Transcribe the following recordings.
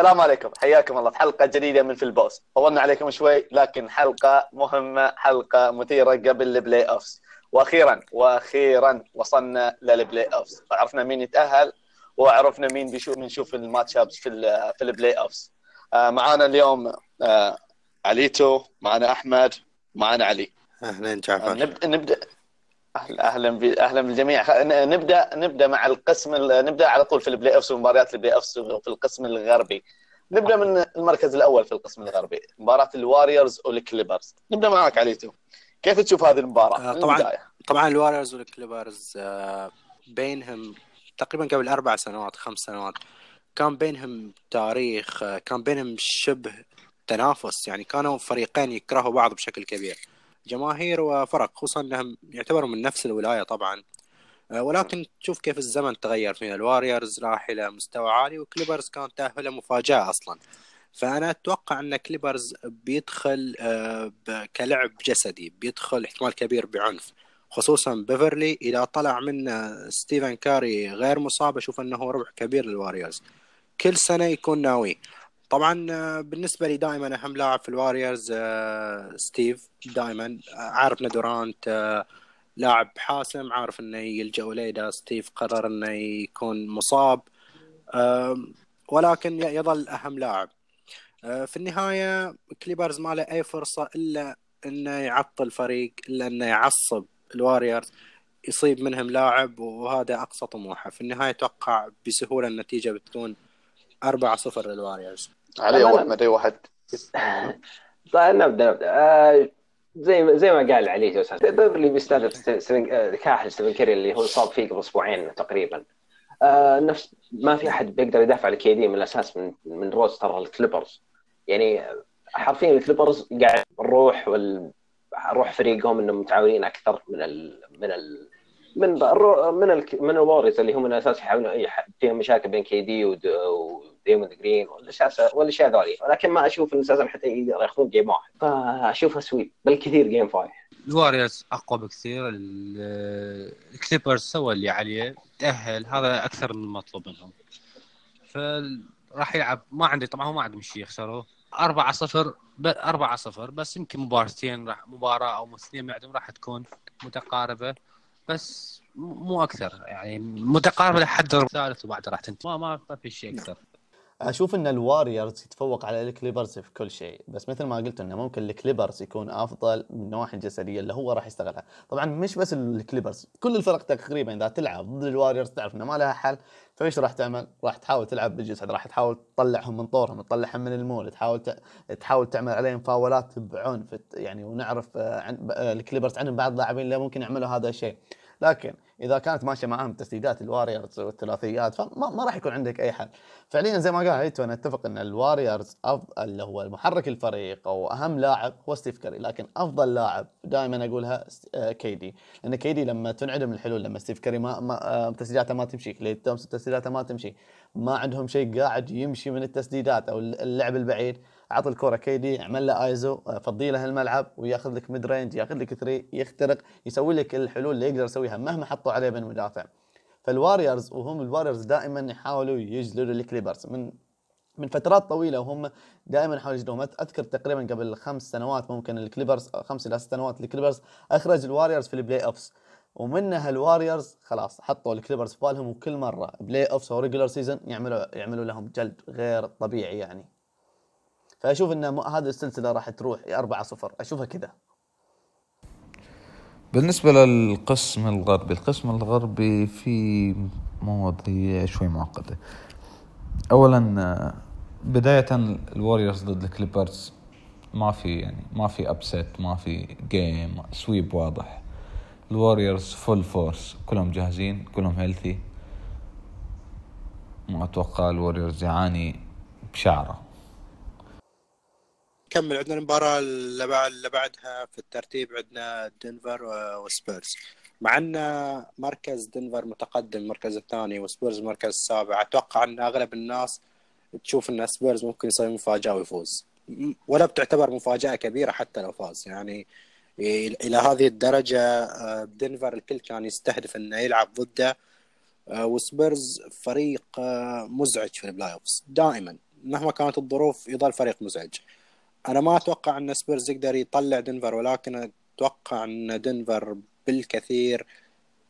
السلام عليكم. حياكم الله في حلقة جديدة من في البوست طولنا عليكم شوي لكن حلقة مهمة حلقة مثيرة قبل ال playoffs وأخيرا وأخيرا وصلنا لل playoffs وعرفنا مين يتأهل وعرفنا مين بيشوف بنشوف ال matchups في في ال playoffs آه معانا اليوم آه عليتو معانا أحمد معانا علي. أهلا جعفر. نبدا نبدا أهلا أهلا ب- أهلا بالجميع. نبدا نبدأ مع القسم ال- نبدأ على طول في ال playoffs ومباريات ال playoffs في القسم الغربي. نبدأ من المركز الأول في القسم الغربي مباراة الواريورز والكليبرز نبدأ معك عليتو كيف تشوف هذه المباراة؟ آه، طبعاً. البداية؟ طبعا الواريورز والكليبرز آه، بينهم تقريبا قبل أربع سنوات خمس سنوات كان بينهم تاريخ آه، كان بينهم شبه تنافس. يعني كانوا فريقين يكرهوا بعض بشكل كبير. جماهير وفرق خصوصا إنهم يعتبروا من نفس الولاية طبعا. آه، ولكن تشوف كيف الزمن تغير فينا الواريورز راح إلى مستوى عالي وكليبرز كان تاهله مفاجاه أصلا. فأنا أتوقع إن كليبرز بيدخل آه، كلعب جسدي بيدخل احتمال كبير بعنف. خصوصا بيفرلي إذا طلع منه ستيفن كاري غير مصاب أشوف إنه ربح كبير للواريورز كل سنة يكون ناوي. طبعا آه، بالنسبة لي دائما أهم لاعب في الواريورز آه، ستيف دائما عارف ان دورانت آه، لاعب حاسم عارف إنه يلجأ اليه اذا ستيف قرر إنه يكون مصاب ولكن يظل أهم لاعب. في النهاية كليبرز ما له أي فرصة إلا إنه يعطل فريق إلا إنه يعصب الواريورز يصيب منهم لاعب وهذا أقصى طموحه. في النهاية أتوقع بسهولة النتيجة بتكون 4-0 للواريورز علي واحمد اي واحد. طيب نبدأ نبدأ. آه زي ما زي ما قال علي جوسان بيفرلي بيستهدف ستيفن- كاحل ستيفن كاري اللي هو صاب فيه قبل أسبوعين تقريبا. آه نفس ما في أحد بيقدر يدافع عن كي دي من الأساس من من roster الكليبرز. يعني حرفيا الكليبرز قاعد الروح وال روح فريقهم إنهم متعاونين أكثر من ال من ال من الرو- من ال من الواريورز اللي هم من الأساس يحاولون يح- فيهم مشاكل بين كي دي وديمون جرين والاشياء والاشياء ذولي. ولكن ما أشوف إن أساسا حتى يقدر ياخذون game واحد. فأشوفها sweep بالكثير game five الواريورز أقوى بكثير. ال- الكليبرز سوى اللي عليه. تأهل. هذا أكثر من المطلوب منهم. فراح يلعب. ما عندي طبعا هو ما عندهم شيء يخسروه 4 0 4 0 بس يمكن مباراتين راح مباراة أو اثنين عندهم راح تكون متقاربة. بس مو أكثر. يعني متقاربة لحد الثالث وبعدها راح تنتهي. ما ما في شيء أكثر. أشوف إن الواريورز يتفوق على الكليبرز في كل شيء بس مثل ما قلت إنه ممكن الكليبرز يكون أفضل من النواحي الجسدية اللي هو راح يستغلها طبعا مش بس الكليبرز كل الفرق تقريبا إذا تلعب ضد الواريورز تعرف إنه ما لها حل فإيش راح تعمل راح تحاول تلعب بالجسد راح تحاول تطلعهم من طورهم تطلعهم من المود تحاول. تحاول تعمل عليهم فاولات بعنف يعني ونعرف آه، عن آه، الكليبرز عندهم بعض اللاعبين اللي ممكن يعملوا هذا الشيء لكن إذا كانت ماشية معاهم تسديدات الواريورز والثلاثيات فما ما راح يكون عندك أي حل. فعليا زي ما قال عليتو أنا أتفق إن الواريورز أفضل اللي هو المحرك الفريق أو أهم لاعب هو ستيف كاري لكن أفضل لاعب دائما أقولها كيدي لأن كيدي لما تنعدم الحلول لما ستيف كاري ما, ما آه، تسديداته ما تمشي كلاي تسديداته ما تمشي ما عندهم شيء قاعد يمشي من التسديدات أو اللعب البعيد. اعط الكره كيدي اعمل له ايزو آه، فضي له الملعب وياخذ لك mid-range ياخذ لك three يخترق يسوي لك الحلول اللي يقدر يسويها مهما حطوا عليه من مدافع فالواريورز وهم الواريورز دائما يحاولوا يجلدوا الكليبرز من من فترات طويلة وهم دائما يحاولوا يجلدوهم. أذكر تقريبا قبل خمس سنوات ممكن الكليبرز خمس إلى ست سنوات الكليبرز أخرج الواريورز في ال playoffs ومنها الواريورز خلاص حطوا الكليبرز في بالهم وكل مرة playoffs أو regular season يعملوا يعملوا لهم جلد غير طبيعي يعني. فأشوف إن هذه السلسلة راح تروح 4 0 أشوفها كذا. بالنسبة للقسم الغربي القسم الغربي في مواضيع شوي معقدة. أولا بداية الواريورز ضد الكليبرز ما في يعني ما في upset ما في game sweep واضح. الوريورز full force كلهم جاهزين كلهم healthy ما أتوقع الوريورز يعاني بشعره. كمل عندنا المباراة اللي بعد اللي بعدها في الترتيب عندنا دنفر وسبيرز. مع إن مركز دنفر متقدم المركز الثاني وسبيرز المركز السابع. أتوقع إن أغلب الناس تشوف إن سبيرز ممكن يسوي مفاجأة ويفوز. ولا بتعتبر مفاجأة كبيرة حتى لو فاز. يعني إلى هذه الدرجة آه، دنفر الكل كان يستهدف إنه يلعب ضده. آه، وسبيرز فريق آه، مزعج في ال playoffs دائما مهما كانت الظروف يظل فريق مزعج. أنا ما أتوقع إن سبيرز يقدر يطلع دنفر ولكن أتوقع إن دنفر بالكثير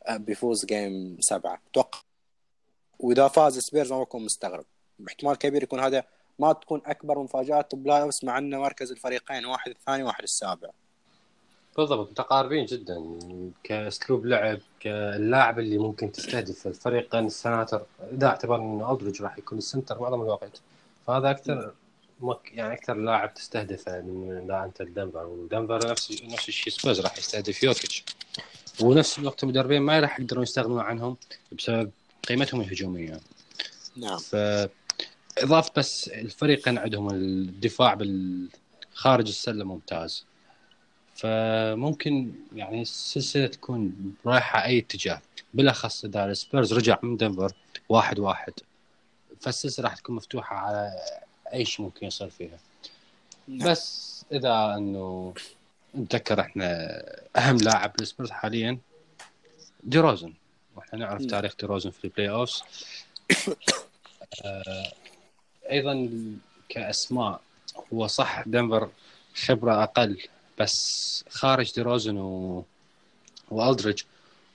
آه، بيفوز game سبعة. أتوقع. وإذا فاز سبيرز ما بكون مستغرب. احتمال كبير يكون هذا ما تكون أكبر مفاجآت playoffs مع إن مركز الفريقين واحد الثاني واحد السابع. بالضبط. متقاربين جدا. كأسلوب لعب كاللاعب اللي ممكن تستهدف الفريقين السناتر إذا اعتبرنا ان ألدريج راح يكون ال center معظم الوقت. فهذا أكثر مك يعني أكثر لاعب تستهدفه من اذا أنت دنفر ودنفر نفس نفس الشيء سبيرز راح يستهدف يوكيتش. ونفس الوقت المدربين ما راح يقدرون يستغنون عنهم بسبب قيمتهم الهجومية. نعم. ف إضافة بس الفريقين عندهم الدفاع بالخارج السلة ممتاز. فممكن يعني السلسلة تكون رايحة أي اتجاه. بالأخص إذا السبيرز رجع من دنفر واحد واحد فالسلسلة راح تكون مفتوحة على اي شيء ممكن يصير فيها نعم. بس إذا إنه نتذكر إحنا أهم لاعب للسبيرز حاليا ديروزن وإحنا نعرف نعم. تاريخ ديروزن في ال playoffs آه، أيضا كأسماء هو صح دنفر خبرة أقل بس خارج ديروزن و... وألدريج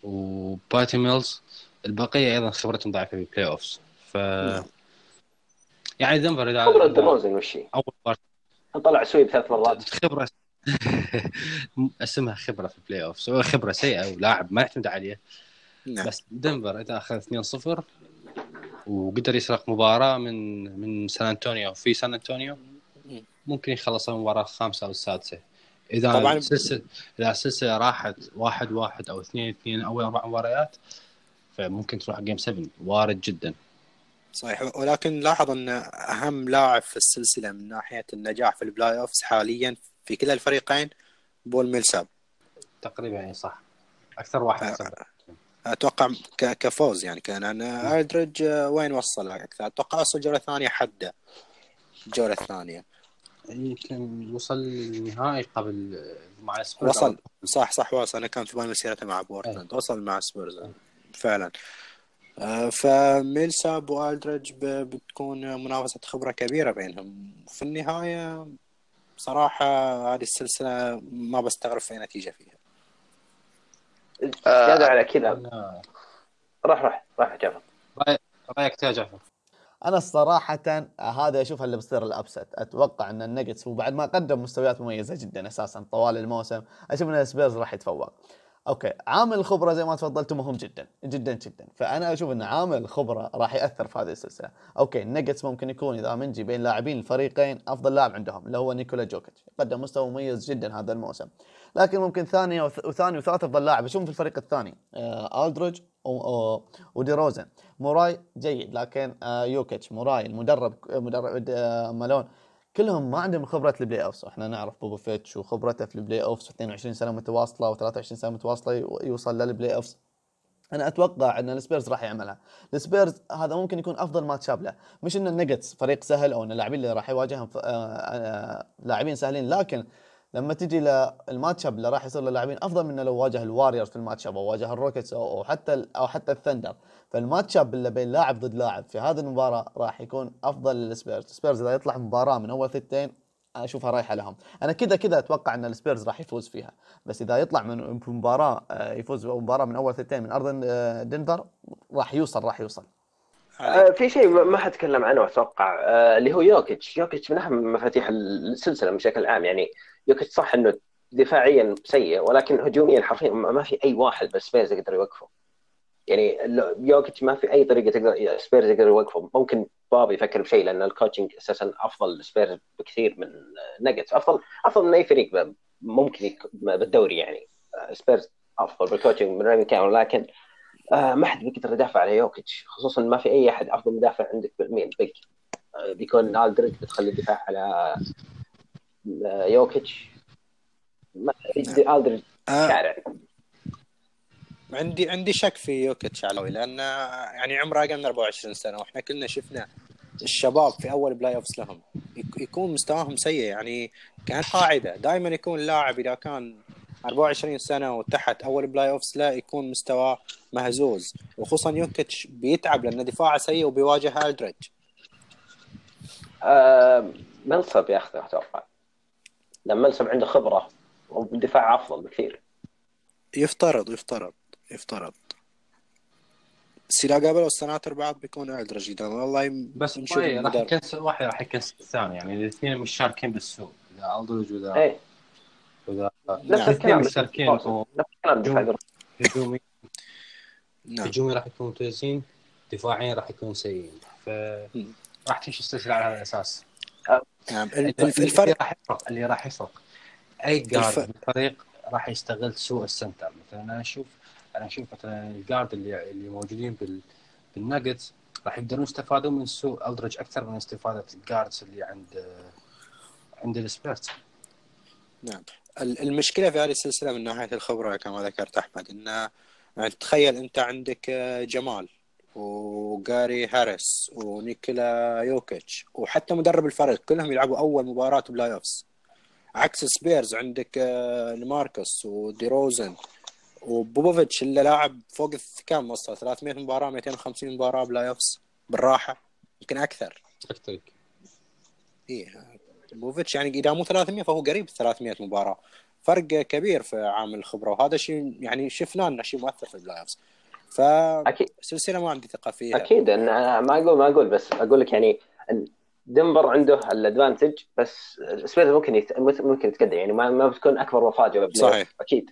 وباتي ميلز البقية أيضا خبرتهم ضعيفة في ال playoffs ف نعم. يعني دنفر إذا خبرة دروزن وش؟ أول مره طلع sweep ثلاث مرات. خبرة اسمها خبرة في ال playoff سواء خبرة سيئة ولاعب ما يعتمد عليه. نعم. بس دنفر إذا أخذ 2-0 وقدر يسرق مباراة من من سان أنطونيو في سان أنطونيو؟ ممكن يخلص المباراة الخامسه أو السادسة. إذا. طبعا. السلسله إذا السلسلة راحت واحد واحد أو اثنين اثنين أو أربع مباريات فممكن تروح game 7 وارد جدا. صحيح. ولكن لاحظ أن أهم لاعب في السلسلة من ناحية النجاح في ال playoffs حاليا في كلا الفريقين بول ميلساب. تقريبا يعني صح. أكثر واحد. سبب. أتوقع كفوز يعني كان. أنا ألدريج آه، وين وصل؟ أكثر أتوقع وصل الجوله الثانية حده الجوله الثانية يمكن وصل للنهائي قبل مع السبيرز وصل. صح صح وصل. أنا كان في بالي مسيرته مع بورتلاند. وصل مع سبيرز فعلا. فميلساب والدريج بتكون منافسة خبرة كبيرة بينهم. في النهاية صراحة هذه السلسلة ما بستغرب في نتيجة فيها. زيادة على كذا أنا- راح راح راح جعفر رأيك يا جعفر؟ أنا الصراحه هذا اشوفها اللي بتصير الابست أتوقع إن النجتس وبعد ما قدم مستويات مميزة جدا أساسا طوال الموسم أشوف إن السبيرز راح يتفوق. أوكي عامل الخبرة زي ما تفضلت مهم جدا جدا جدا. فأنا أشوف إن عامل الخبرة راح يأثر في هذه السلسلة. أوكي النجتس ممكن يكون إذا ما نجي بين لاعبين الفريقين أفضل لاعب عندهم اللي هو نيكولا جوكيتش. قدم مستوى مميز جدا هذا الموسم. لكن ممكن ثاني وث- وثاني وثالث أفضل لاعب اشوفهم في الفريق الثاني. آه و- وديروزن موراي جيد لكن آه يوكيتش موراي المدرب مدرب آه مالون. كلهم ما عندهم خبرة ال playoffs إحنا نعرف بوبوفيتش وخبرته في ال playoffs 22 سنة متواصلة و23 سنة متواصلة يو- يوصل لل playoffs أنا أتوقع إن السبيرز راح يعملها. السبيرز هذا ممكن يكون أفضل ماتش له. مش إن النجتس فريق سهل أو إن اللاعبين اللي راح يواجههم ف- آه، آه، لاعبين سهلين لكن لما تجي لل matchup اللي راح يصير للاعبين أفضل من لو واجه الواريورز في ال matchup أو واجه الروكيتس أو حتى أو حتى الثندر فال matchup اللي بين لاعب ضد لاعب في هذه المباراة راح يكون أفضل للسبيرز السبيرز إذا يطلع مباراة من أول ثنتين أشوفها رايحة لهم. أنا كذا كذا أتوقع إن السبيرز راح يفوز فيها. بس إذا يطلع من مباراة آه، يفوز مباراه من أول ثنتين من أرض آه، دنفر راح يوصل راح يوصل. آه، في شيء ما حتكلم عنه أتوقع آه، اللي هو يوكيتش. يوكيتش من أهم مفاتيح السلسلة بشكل عام. يعني يوكيتش صح إنه دفاعيا سيء ولكن هجوميا حرفيا ما في أي واحد بس سبيرز يقدر يوقفه. يعني يوكيتش ما في أي طريقة تقدر سبيرز يقدر يوقفه. ممكن بابا يفكر بشيء لأن الكوتشنج أساسا أفضل سبيرز بكثير من نجتس. افضل أفضل من أي فريق ممكن بالدوري يعني. آه، سبيرز أفضل بالكوتشنج من كامل لكن آه ما حد بيقدر يدافع على يوكيتش خصوصا ما في أي أحد أفضل مدافع عندك مين بيج آه بيكون الدرج بتخلي الدفاع على آه يوكيتش. ما الدرج آه، شارع عندي عندي شك في يوكيتش علاوي لأن يعني عمره أقل من 24 سنة وإحنا كلنا شفنا الشباب في أول playoffs لهم يك- يكون مستواهم سيء يعني كان قاعدة. دائما يكون اللاعب إذا كان 24 سنة وتحت أول playoffs لا يكون مستواه مهزوز وخصوصا يوكيتش بيتعب لأن دفاعه سيء وبيواجه ألدريج آه ميلساب ياخذه أتوقع. لأن ميلساب عنده خبرة والدفاع أفضل بكثير. يفترض يفترض يفترض. بس اذا قابلوا السناتر بعض بيكون اعذر جدا. والله يم- بس نشوف واحد راح. يكنسل واحد راح يكنسل الثاني يعني الاثنين مشاركين بالسوق إذا الدرج وإذا إيه. واذا نفس الاثنين الكلام. مشاركين نفس الكلام. هجومي. نعم. هجومي راح يكونوا ممتازين. دفاعيا راح يكونوا سيئين. ف راح تمشي السلسله على هذا الأساس. نعم. الفرق راح يفرق اللي راح يفرق. أي guard الف- بالفريق راح يستغل سوء ال center. مثلا أنا أشوف أنا أشوف مثلا ال guard اللي اللي موجودين بال بالناجتس راح يقدرون يستفادون من سوء ألدريج أكثر من استفادة ال guards اللي عند عند السبيرز نعم. المشكلة في هذه السلسلة من ناحية الخبرة كما ذكرت أحمد انه يعني تخيل أنت عندك آه، جمال وجاري هاريس ونيكولا يوكيتش وحتى مدرب الفريق كلهم يلعبوا أول مباراة playoffs عكس سبيرز عندك آه، ماركوس وديروزن وبوبوفيتش اللي لاعب فوق كم وصل 300 مباراة 250 مباراة playoffs بالراحة يمكن أكثر. أكثر إيه. بوفيتش يعني إذا مو 300 فهو قريب 300 مباراه فرق كبير في عامل الخبرة وهذا شيء يعني شفناه إنه شيء مؤثر في ال playoffs فالسلسله أكيد ما عندي ثقة فيها. أكيد أنا ما أقول ما أقول بس أقول لك يعني إن دنفر عنده ال advantage بس سبيرز ممكن يت... ممكن يتقدم يعني ما, ما بتكون أكبر مفاجاه صحيح. أكيد.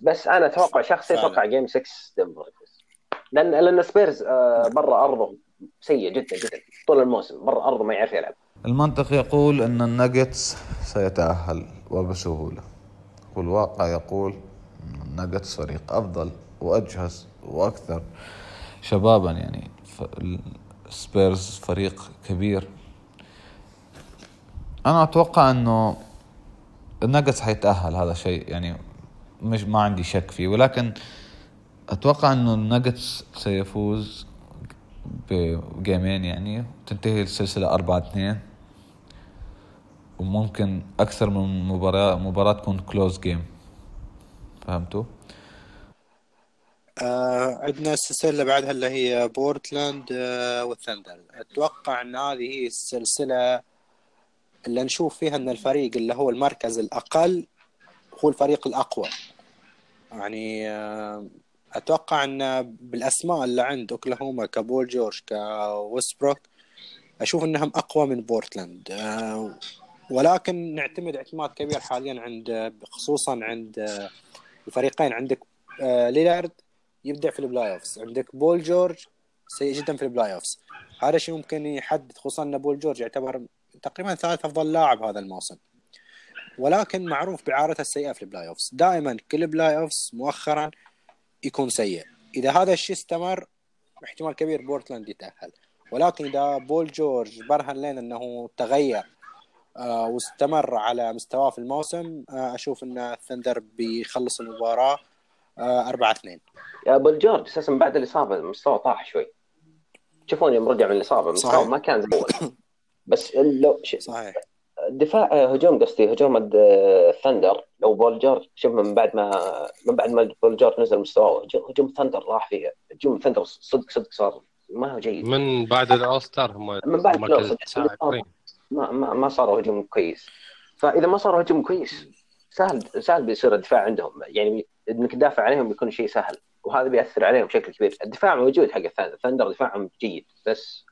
بس أنا أتوقع شخصي. أتوقع game 6 دنفر يفوز لأن لأن سبيرز آه، برا ارضه سيء جدا جدا. طول الموسم برا ارضه ما يعرف يلعب. المنطق يقول أن الناجتس سيتأهل وبسهولة. والواقع يقول أن الناجتس فريق أفضل وأجهز وأكثر. شبابا يعني السبيرز فريق كبير. أنا أتوقع أنه الناجتس حيتأهل هذا شيء يعني مش ما عندي شك فيه. ولكن أتوقع أنه الناجتس سيفوز بجيمين يعني تنتهي السلسلة أربعة اثنين. وممكن أكثر من مباراة مباراة تكون close game فهمتوا؟ آه عندنا السلسله اللي بعدها اللي هي بورتلاند آه والثندر. أتوقع إن هذه هي السلسلة اللي نشوف فيها إن الفريق اللي هو المركز الأقل هو الفريق الأقوى. يعني آه أتوقع إن بالأسماء اللي عند أوكلاهوما كبول جورج كويستبروك أشوف إنهم أقوى من بورتلاند. آه ولكن نعتمد اعتماد كبير حاليا عند خصوصا عند آه، الفريقين. عندك آه، ليلارد يبدع في ال playoffs. عندك بول جورج سيء جدا في ال playoffs. هذا شيء ممكن يحدد خصوصا أن بول جورج يعتبر تقريبا ثالث أفضل لاعب هذا الموسم. ولكن معروف بعادته السيئة في ال playoffs. دائما كل playoffs مؤخرا يكون سيء. إذا هذا الشيء استمر احتمال كبير بورتلاند يتأهل. ولكن إذا بول جورج برهن لنا أنه تغير واستمر على مستواه في الموسم. آه، أشوف إن الثندر بيخلص المباراة 4 2 يا بول جورج أساسا بعد الإصابة مستواه طاح شوي. تشوفون يوم رجع من الإصابة مستواه صحيح. ما كان زي اول بس لو ش- صحيح. دفاع هجوم قصدي هجوم الثندر. لو بول جورج شوف من بعد ما من بعد ما بول جورج نزل مستواه هجوم- الثندر راح فيه. هجوم الثندر صدق صدق صار ما هو جيد. من بعد ال All-Star هم من بعد ما ما ما صاروا هجوم كويس. فإذا ما صاروا هجوم كويس سهل سهل بيصير الدفاع عندهم. يعني إنك تدافع عليهم بيكون شيء سهل. وهذا بيأثر عليهم بشكل كبير. الدفاع موجود حق الث- الثندر دفاعهم جيد بس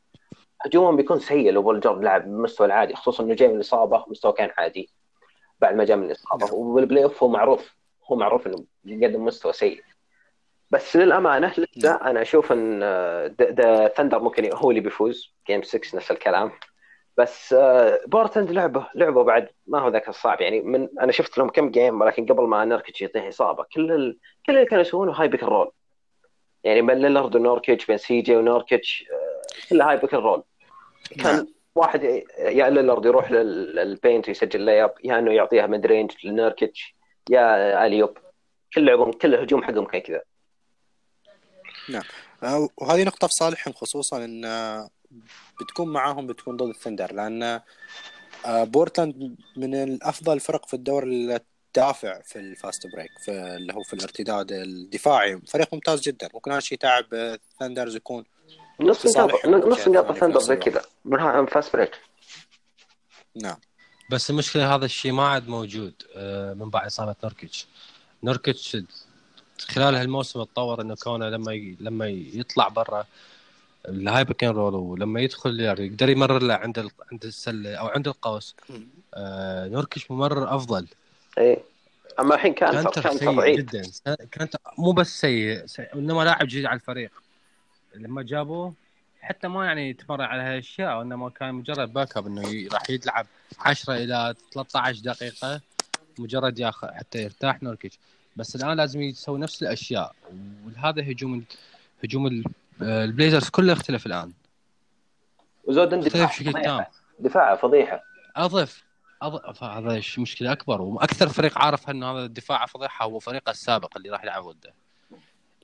هجومهم بيكون سيء لو بول جورج لعب بالمستوى العادي خصوصا إنه جاي من الإصابة مستوى كان عادي بعد ما جاء من الإصابة. وبال playoff هو معروف هو معروف إنه يقدم مستوى سيء. بس للأمانة لسه أنا أشوف إن the Thunder ممكن هو اللي بيفوز. game 6 نفس الكلام. بس آه، بورتلاند لعبه لعبه بعد ما هو ذاك الصعب. يعني من أنا شفت لهم كم game ولكن قبل ما نوركيتش يطيح إصابة كل ال... كل اللي كانوا يسوونه high pick roll. يعني بين ليلارد ونوركيتش بين سي جي ونوركيتش آه، كلها high pick roll. كان نعم. واحد يا ليلارد يروح لل- لل paint ويسجل layup يا إنه يعطيها mid range لنوركيتش يا alley-oop. كل لعبهم كل الهجوم حقهم كان كذا آه، وهذه نقطة في صالحهم خصوصا إن بتكون معاهم بتكون ضد الثندر لأن آه، بورتلاند من الأفضل الفرق في الدور الدافع في ال fast break في اللي هو في الارتداد الدفاعي فريق ممتاز جدا ممكن هذا الشيء يتعب آه، الثندرز يكون نص نقاط نص نقاط في ثندر زي. كذا بالها- fast break. نعم. بس المشكلة هذا الشيء ما عاد موجود آه، من بعد إصابة نوركيتش. نوركيتش خلال هالموسم تطور إنه كونه لما ي... لما يطلع برا ال high pick and roll ولما يدخل يعني يقدر يمرر له عند. عند السله أو عند القوس. آه نوركيتش ممرر أفضل. اي أما الحين كانتر كان سيء جدا. كان مو بس سيء, سيء إنما لاعب جديد على الفريق. لما جابوه حتى ما يعني يتمرن على هالأشياء وانما كان مجرد backup إنه راح يلعب 10 إلى 13 دقيقة مجرد ياخذ حتى يرتاح نوركيتش بس الآن لازم يسوي نفس الأشياء وهذا هجوم هجوم البليزرز كله اختلف الآن. وزود دفاع اختلف بشكل تام. دفاعه فضيحة. أضف. اضف هذا مشكلة أكبر؟ وأكثر فريق عارف إنه هذا الدفاع فضيحة هو فريقه السابق اللي راح يلعب ضده.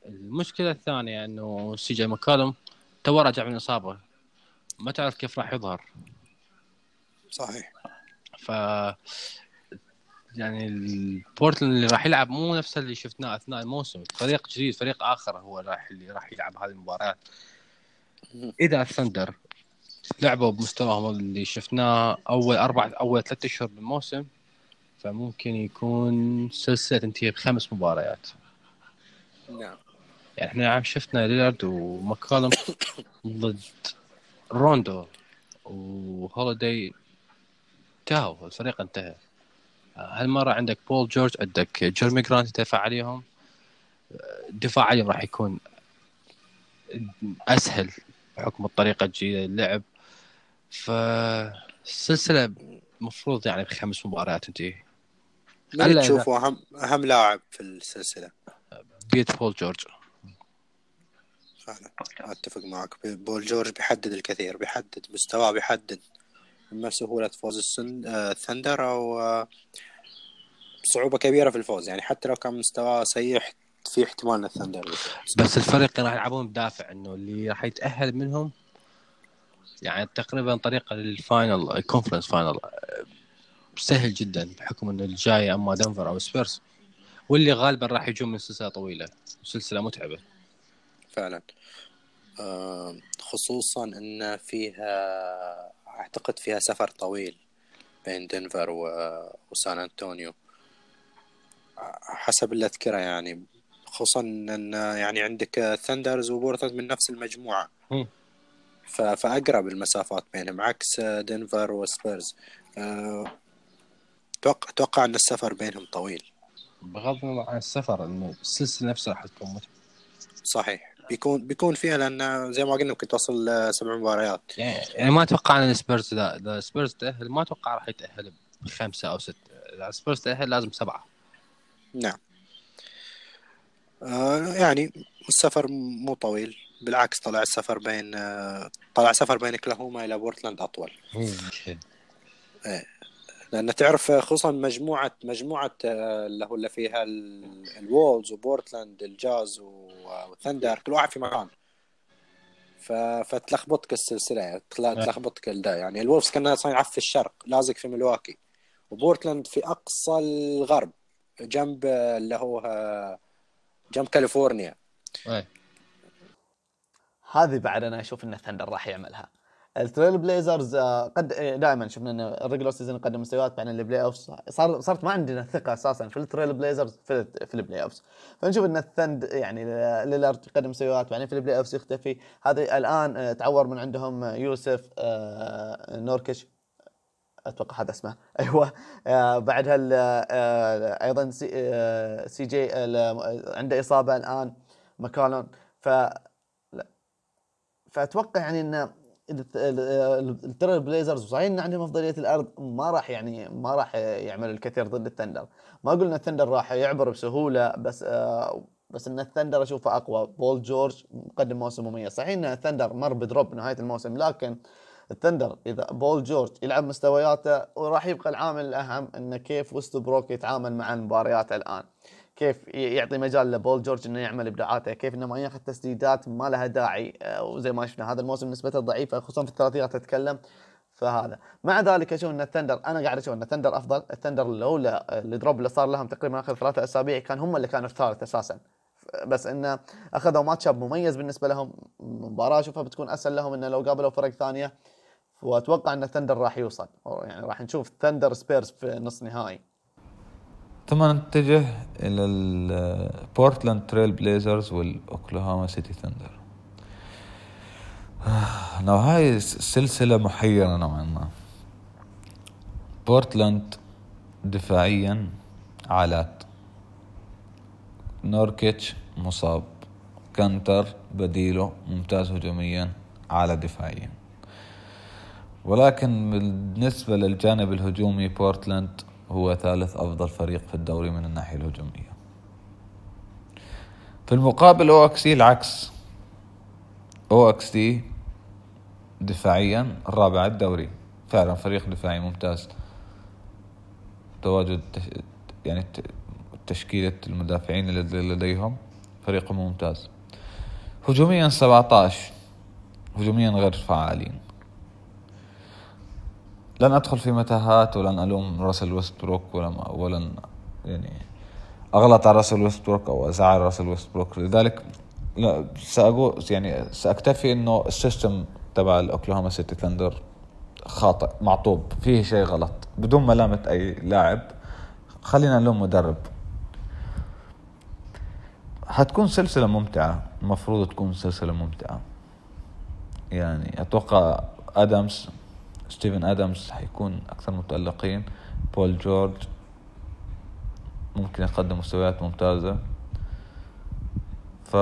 المشكلة الثانية إنه سي جي ماكالوم تو راجع من إصابة. ما تعرف كيف راح يظهر. صحيح. ف يعني البورتلاند اللي راح يلعب مو نفس اللي شفناه أثناء الموسم. فريق جديد فريق آخر هو راح اللي راح يلعب هذه المباريات. إذا الثندر لعبوا بمستواهم اللي شفناه أول أربع أول ثلاث أشهر بالموسم فممكن يكون سلسلة تنتهي بخمس مباريات. نعم. يعني إحنا عم شفنا ليلارد وماكالم ضد روندو وهوليداي انتهوا الفريق انتهى. هالمرة عندك بول جورج عندك جيرمي جرانت يدافع عليهم. الدفاع عليهم راح يكون أسهل بحكم الطريقة الجديده للعب. فالسلسله المفروض يعني بخمس مباريات تنتهي من تشوفه اهم اهم لاعب في السلسلة. بيت بول جورج. فعلا أتفق معك. بول جورج بيحدد الكثير بيحدد مستواه بيحدد اما سهولة فوز السن... آه، الثندر أو آه، صعوبة كبيرة في الفوز يعني حتى لو كان مستواه سيء في احتمال إن الثندر. بس الفريق راح يلعبون بدافع إنه اللي راح يتأهل منهم يعني تقريبا طريقة لل final ال conference final سهل جدا بحكم إنه الجاي أما دنفر أو سبيرز واللي غالبا راح يجون من سلسلة طويلة سلسلة متعبة. فعلا. آه، خصوصا إن فيها أعتقد فيها سفر طويل بين دنفر و- وسان أنطونيو. حسب اللي اذكره يعني. خصوصا إن يعني عندك ثندر وبورتلاند من نفس المجموعة. ف- فأقرب المسافات بينهم عكس دنفر وسبيرز آه، أتوقع أتوقع إن السفر بينهم طويل. بغض النظر عن السفر إنه السلسلة نفسها راح تكون متعبه صحيح. بيكون بيكون فيها لأن زي ما قلنا ممكن توصل سبع مباريات. يعني, يعني ما أتوقع إن السبيرز إذا السبيرز تأهل ما أتوقع راح يتأهل بخمسة أو ستة. إذا السبيرز تأهل لازم سبعة. نعم. آه يعني السفر مو طويل بالعكس طلع السفر بين آه طلع سفر بين أوكلاهوما إلى بورتلاند أطول. لأن تعرف آه، خصوصا مجموعة مجموعة اللي هو اللي فيها ال- الولفز وبورتلاند الجاز والثندر كل واحد في مكان. فتلخبطك السلسلة نعم. تلخبطك ال-دا يعني الولفز كأنها صاير في الشرق لازق في ملواكي وبورتلاند في أقصى الغرب. جنب اللي هو جنب كاليفورنيا. إيه. هذه بعد أنا أشوف إن الثندر راح يعملها. التريل بليزرز آه، قد دائما شفنا إن ال regular season يقدم مستويات بعدين ال playoff صار صارت ما عندنا ثقة أساسا في التريل بليزرز في, في ال playoff فنشوف إن الثند يعني ليلارد يقدم مستويات بعدين في ال playoff يختفي. هذا الآن آه، تعور من عندهم آه، يوسف نوركيتش. أتوقع هذا اسمه. أيوه. آه بعدها آه أيضا سي, آه سي جي عنده إصابة الآن ماكالون. ف. فأتوقع يعني إن التريل بليزرز صحيح إن عندهم أفضلية الأرض ما راح يعني ما راح يعمل الكثير ضد الثندر. ما قلنا الثندر راح يعبر بسهولة بس آه بس إن الثندر أشوفه أقوى. بول جورج مقدم موسم مميز. صحيح إن الثندر مر ب drop نهاية الموسم لكن الثندر إذا بول جورج يلعب مستوياته وراح يبقى العامل الأهم إنه كيف وست بروك يتعامل مع المباريات الآن. كيف يعطي مجال لبول جورج إنه يعمل إبداعاته كيف إنه ما ياخذ تسديدات ما لها داعي آه، وزي ما شفنا هذا الموسم نسبته ضعيفة خصوصا في الثلاثيات اتكلم فهذا. مع ذلك أشوف إن الثندر أنا قاعد أشوف إن الثندر أفضل. الثندر لولا ال drop اللي صار لهم تقريبا آخر ثلاثة أسابيع كان هم اللي كانوا الثالث أساسا. بس انه أخذوا match up مميز بالنسبة لهم مباراة أشوفها بتكون أسهل لهم إنه لو قابلوا فرق ثانية وأتوقع إن ثندر راح يوصل. يعني راح نشوف ثندر سبيرز في نص نهائي. ثم نتجه إلى البورتلاند تريل بليزرز والاوكلاهوما سيتي ثندر لو هاي سلسلة محيرة نوعا ما. بورتلاند دفاعيا عالات. نوركيتش مصاب. كانتر بديله ممتاز هجوميا على دفاعيا. ولكن بالنسبة للجانب الهجومي بورتلاند هو ثالث أفضل فريق في الدوري من الناحية الهجومية. في المقابل OKC العكس. OKC دفاعيا الرابع الدوري. فعلا فريق دفاعي ممتاز. تواجد يعني تشكيلة المدافعين الذي لديهم. فريق ممتاز. هجوميا 17 هجوميا غير فعالين. لن أدخل في متاهات ولن ألوم راسل ويستبروك ولن ولن يعني أغلط على راسل ويستبروك أو أزعل راسل ويستبروك لذلك لا سأقول يعني سأكتفي إنه ال system تبع الأوكلاهوما سيتي ثاندر خاطئ معطوب فيه شيء غلط بدون ملامة أي لاعب. خلينا نلوم مدرب. حتكون سلسلة ممتعة المفروض تكون سلسلة ممتعة. يعني أتوقع ادمز ستيفن ادمز حيكون أكثر متألقين. بول جورج ممكن يقدم مستويات ممتازة. ف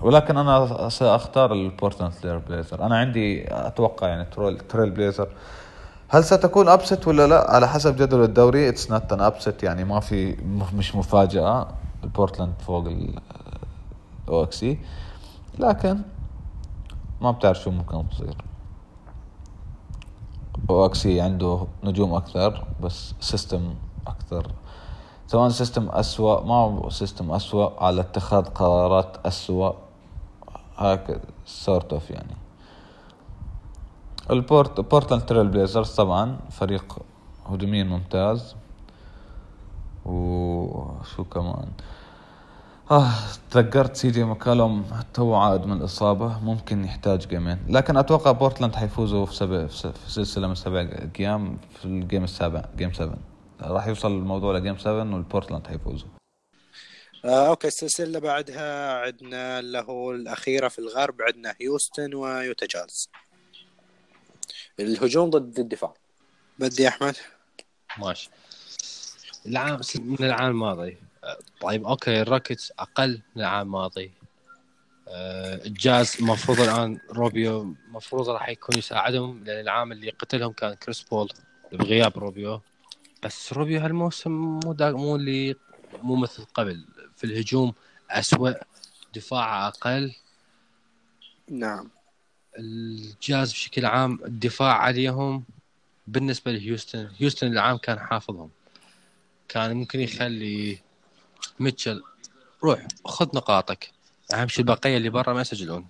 ولكن أنا سأختار البورتلاند تريل بليزر. أنا عندي أتوقع يعني تريل, تريل بليزر. هل ستكون upset ولا لا؟ على حسب جدول الدوري it's not an upset يعني ما في مش مفاجأة. البورتلاند فوق ال OKC لكن ما بتعرف شو ممكن تصير. و OKC عنده نجوم أكثر بس system أكثر. سواء system أسوأ ما هو system أسوأ على اتخاذ قرارات أسوأ. هكذا sort of يعني. البورت بورتلاند تريل بليزرز طبعا فريق هجوميا ممتاز. وشو كمان؟ آه تذكرت سي جي مكالوم توه عاد من الإصابة ممكن يحتاج game ين. لكن أتوقع بورتلاند حيفوزوا في سبع في سلسلة من سبع أيام في ال game السابع game 7 راح يوصل الموضوع ل game 7 والبورتلاند حيفوزوا. آه، أوكي السلسلة اللي بعدها عندنا اللي هو الأخيرة في الغرب عندنا هيوستن ويوتا جاز الهجوم ضد الدفاع. بدي أحمد. ماشي. العام من العام الماضي. طيب أوكي الروكيتس أقل من العام الماضي. آه، الجاز المفروض الآن روبيو المفروض راح يكون يساعدهم لأن العام اللي قتلهم كان كريس بول بغياب روبيو. بس روبيو هالموسم مو دا مو اللي مو مثل قبل. في الهجوم أسوأ دفاع أقل. نعم. الجاز بشكل عام الدفاع عليهم. بالنسبة لهيوستن هيوستن العام كان حافظهم. كان ممكن يخلي ميتشل روح خذ نقاطك. أهم شيء البقية اللي برا ما يسجلون.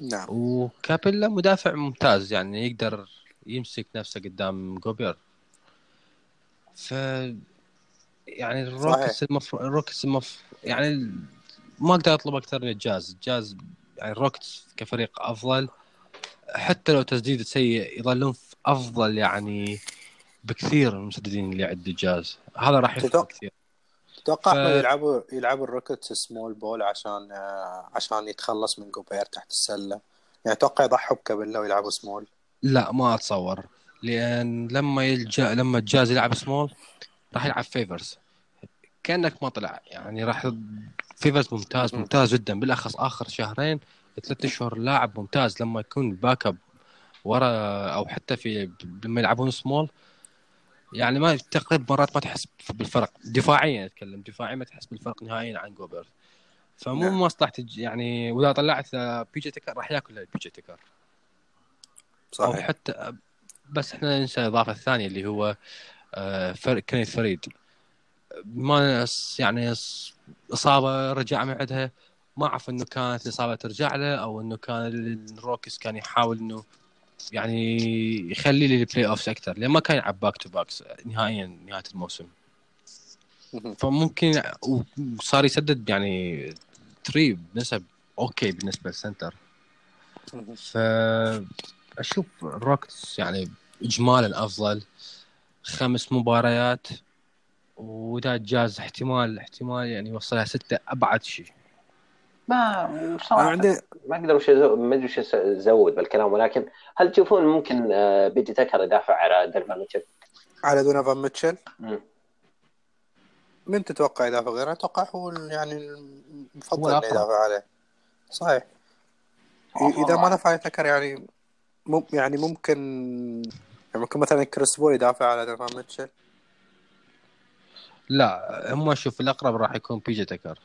نعم. وكابيلا مدافع ممتاز يعني يقدر يمسك نفسه قدام جوبير. ف يعني الروكتس المفروض الروكتس المف... يعني ما أقدر أطلب أكثر من الجاز. الجاز يعني الروكتس كفريق أفضل. حتى لو تسديد سيء يظلون أفضل يعني بكثير من المسددين اللي عند الجاز. هذا راح يفرق كثير. تتوقع ف... يلعبوا يلعبوا الروكيتس small ball عشان آه، عشان يتخلص من جوبير تحت السلة. يعني أتوقع يضحوا بكابيلا ويلعبوا سمول لا ما أتصور. لأن لما يلجأ لما الجاز يلعب سمول راح يلعب فيفرز كأنك ما طلع. يعني راح فيفرز ممتاز ممتاز جدا. بالأخص آخر شهرين ثلاث اشهر لاعب ممتاز. لما يكون ال backup ورا أو حتى في لما يلعبون سمول يعني ما تقريبا مرات ما تحس بالفرق. دفاعيا أتكلم. دفاعيا ما تحس بالفرق نهائيا عن جوبرت. فمو نعم. مصلحة يعني وإذا طلعت بيجي تكر راح ياكل بيجي تكر صحيح. أو حتى بس إحنا ننسى الإضافة الثانية اللي هو آه، كنيث فريد. ما يعني إصابة رجع من عندها. ما أعرف إنه كانت الاصابه ترجع له أو إنه كان الروكتس كان يحاول إنه يعني يخلي لي ال playoffs أكثر لأن ما كان يلعب back to backs نهائيا نهاية الموسم. فممكن وصار يسدد يعني three بنسب أوكي بالنسبة لل center فأشوف الروكتس يعني اجمالا أفضل. خمس مباريات وإذا جاز احتمال احتمال يعني يوصلها ستة أبعد شيء. ما بصراحة عندي ما أقدر وش ما أدري وش أزود بالكلام ولكن هل تشوفون ممكن آه، بيجي تكر يدافع على دونيفان ميتشل؟ على دونيفان ميتشل. من تتوقع يدافع غيره؟ أتوقع هو يعني المفضل انه الأقرب. يدافع عليه صحيح إذا ما دفع بيجي تكر يعني مم يعني ممكن يعني ممكن مثلا كريس بول يدافع على دونيفان ميتشل لا هم شوف الأقرب راح يكون بيجي تكر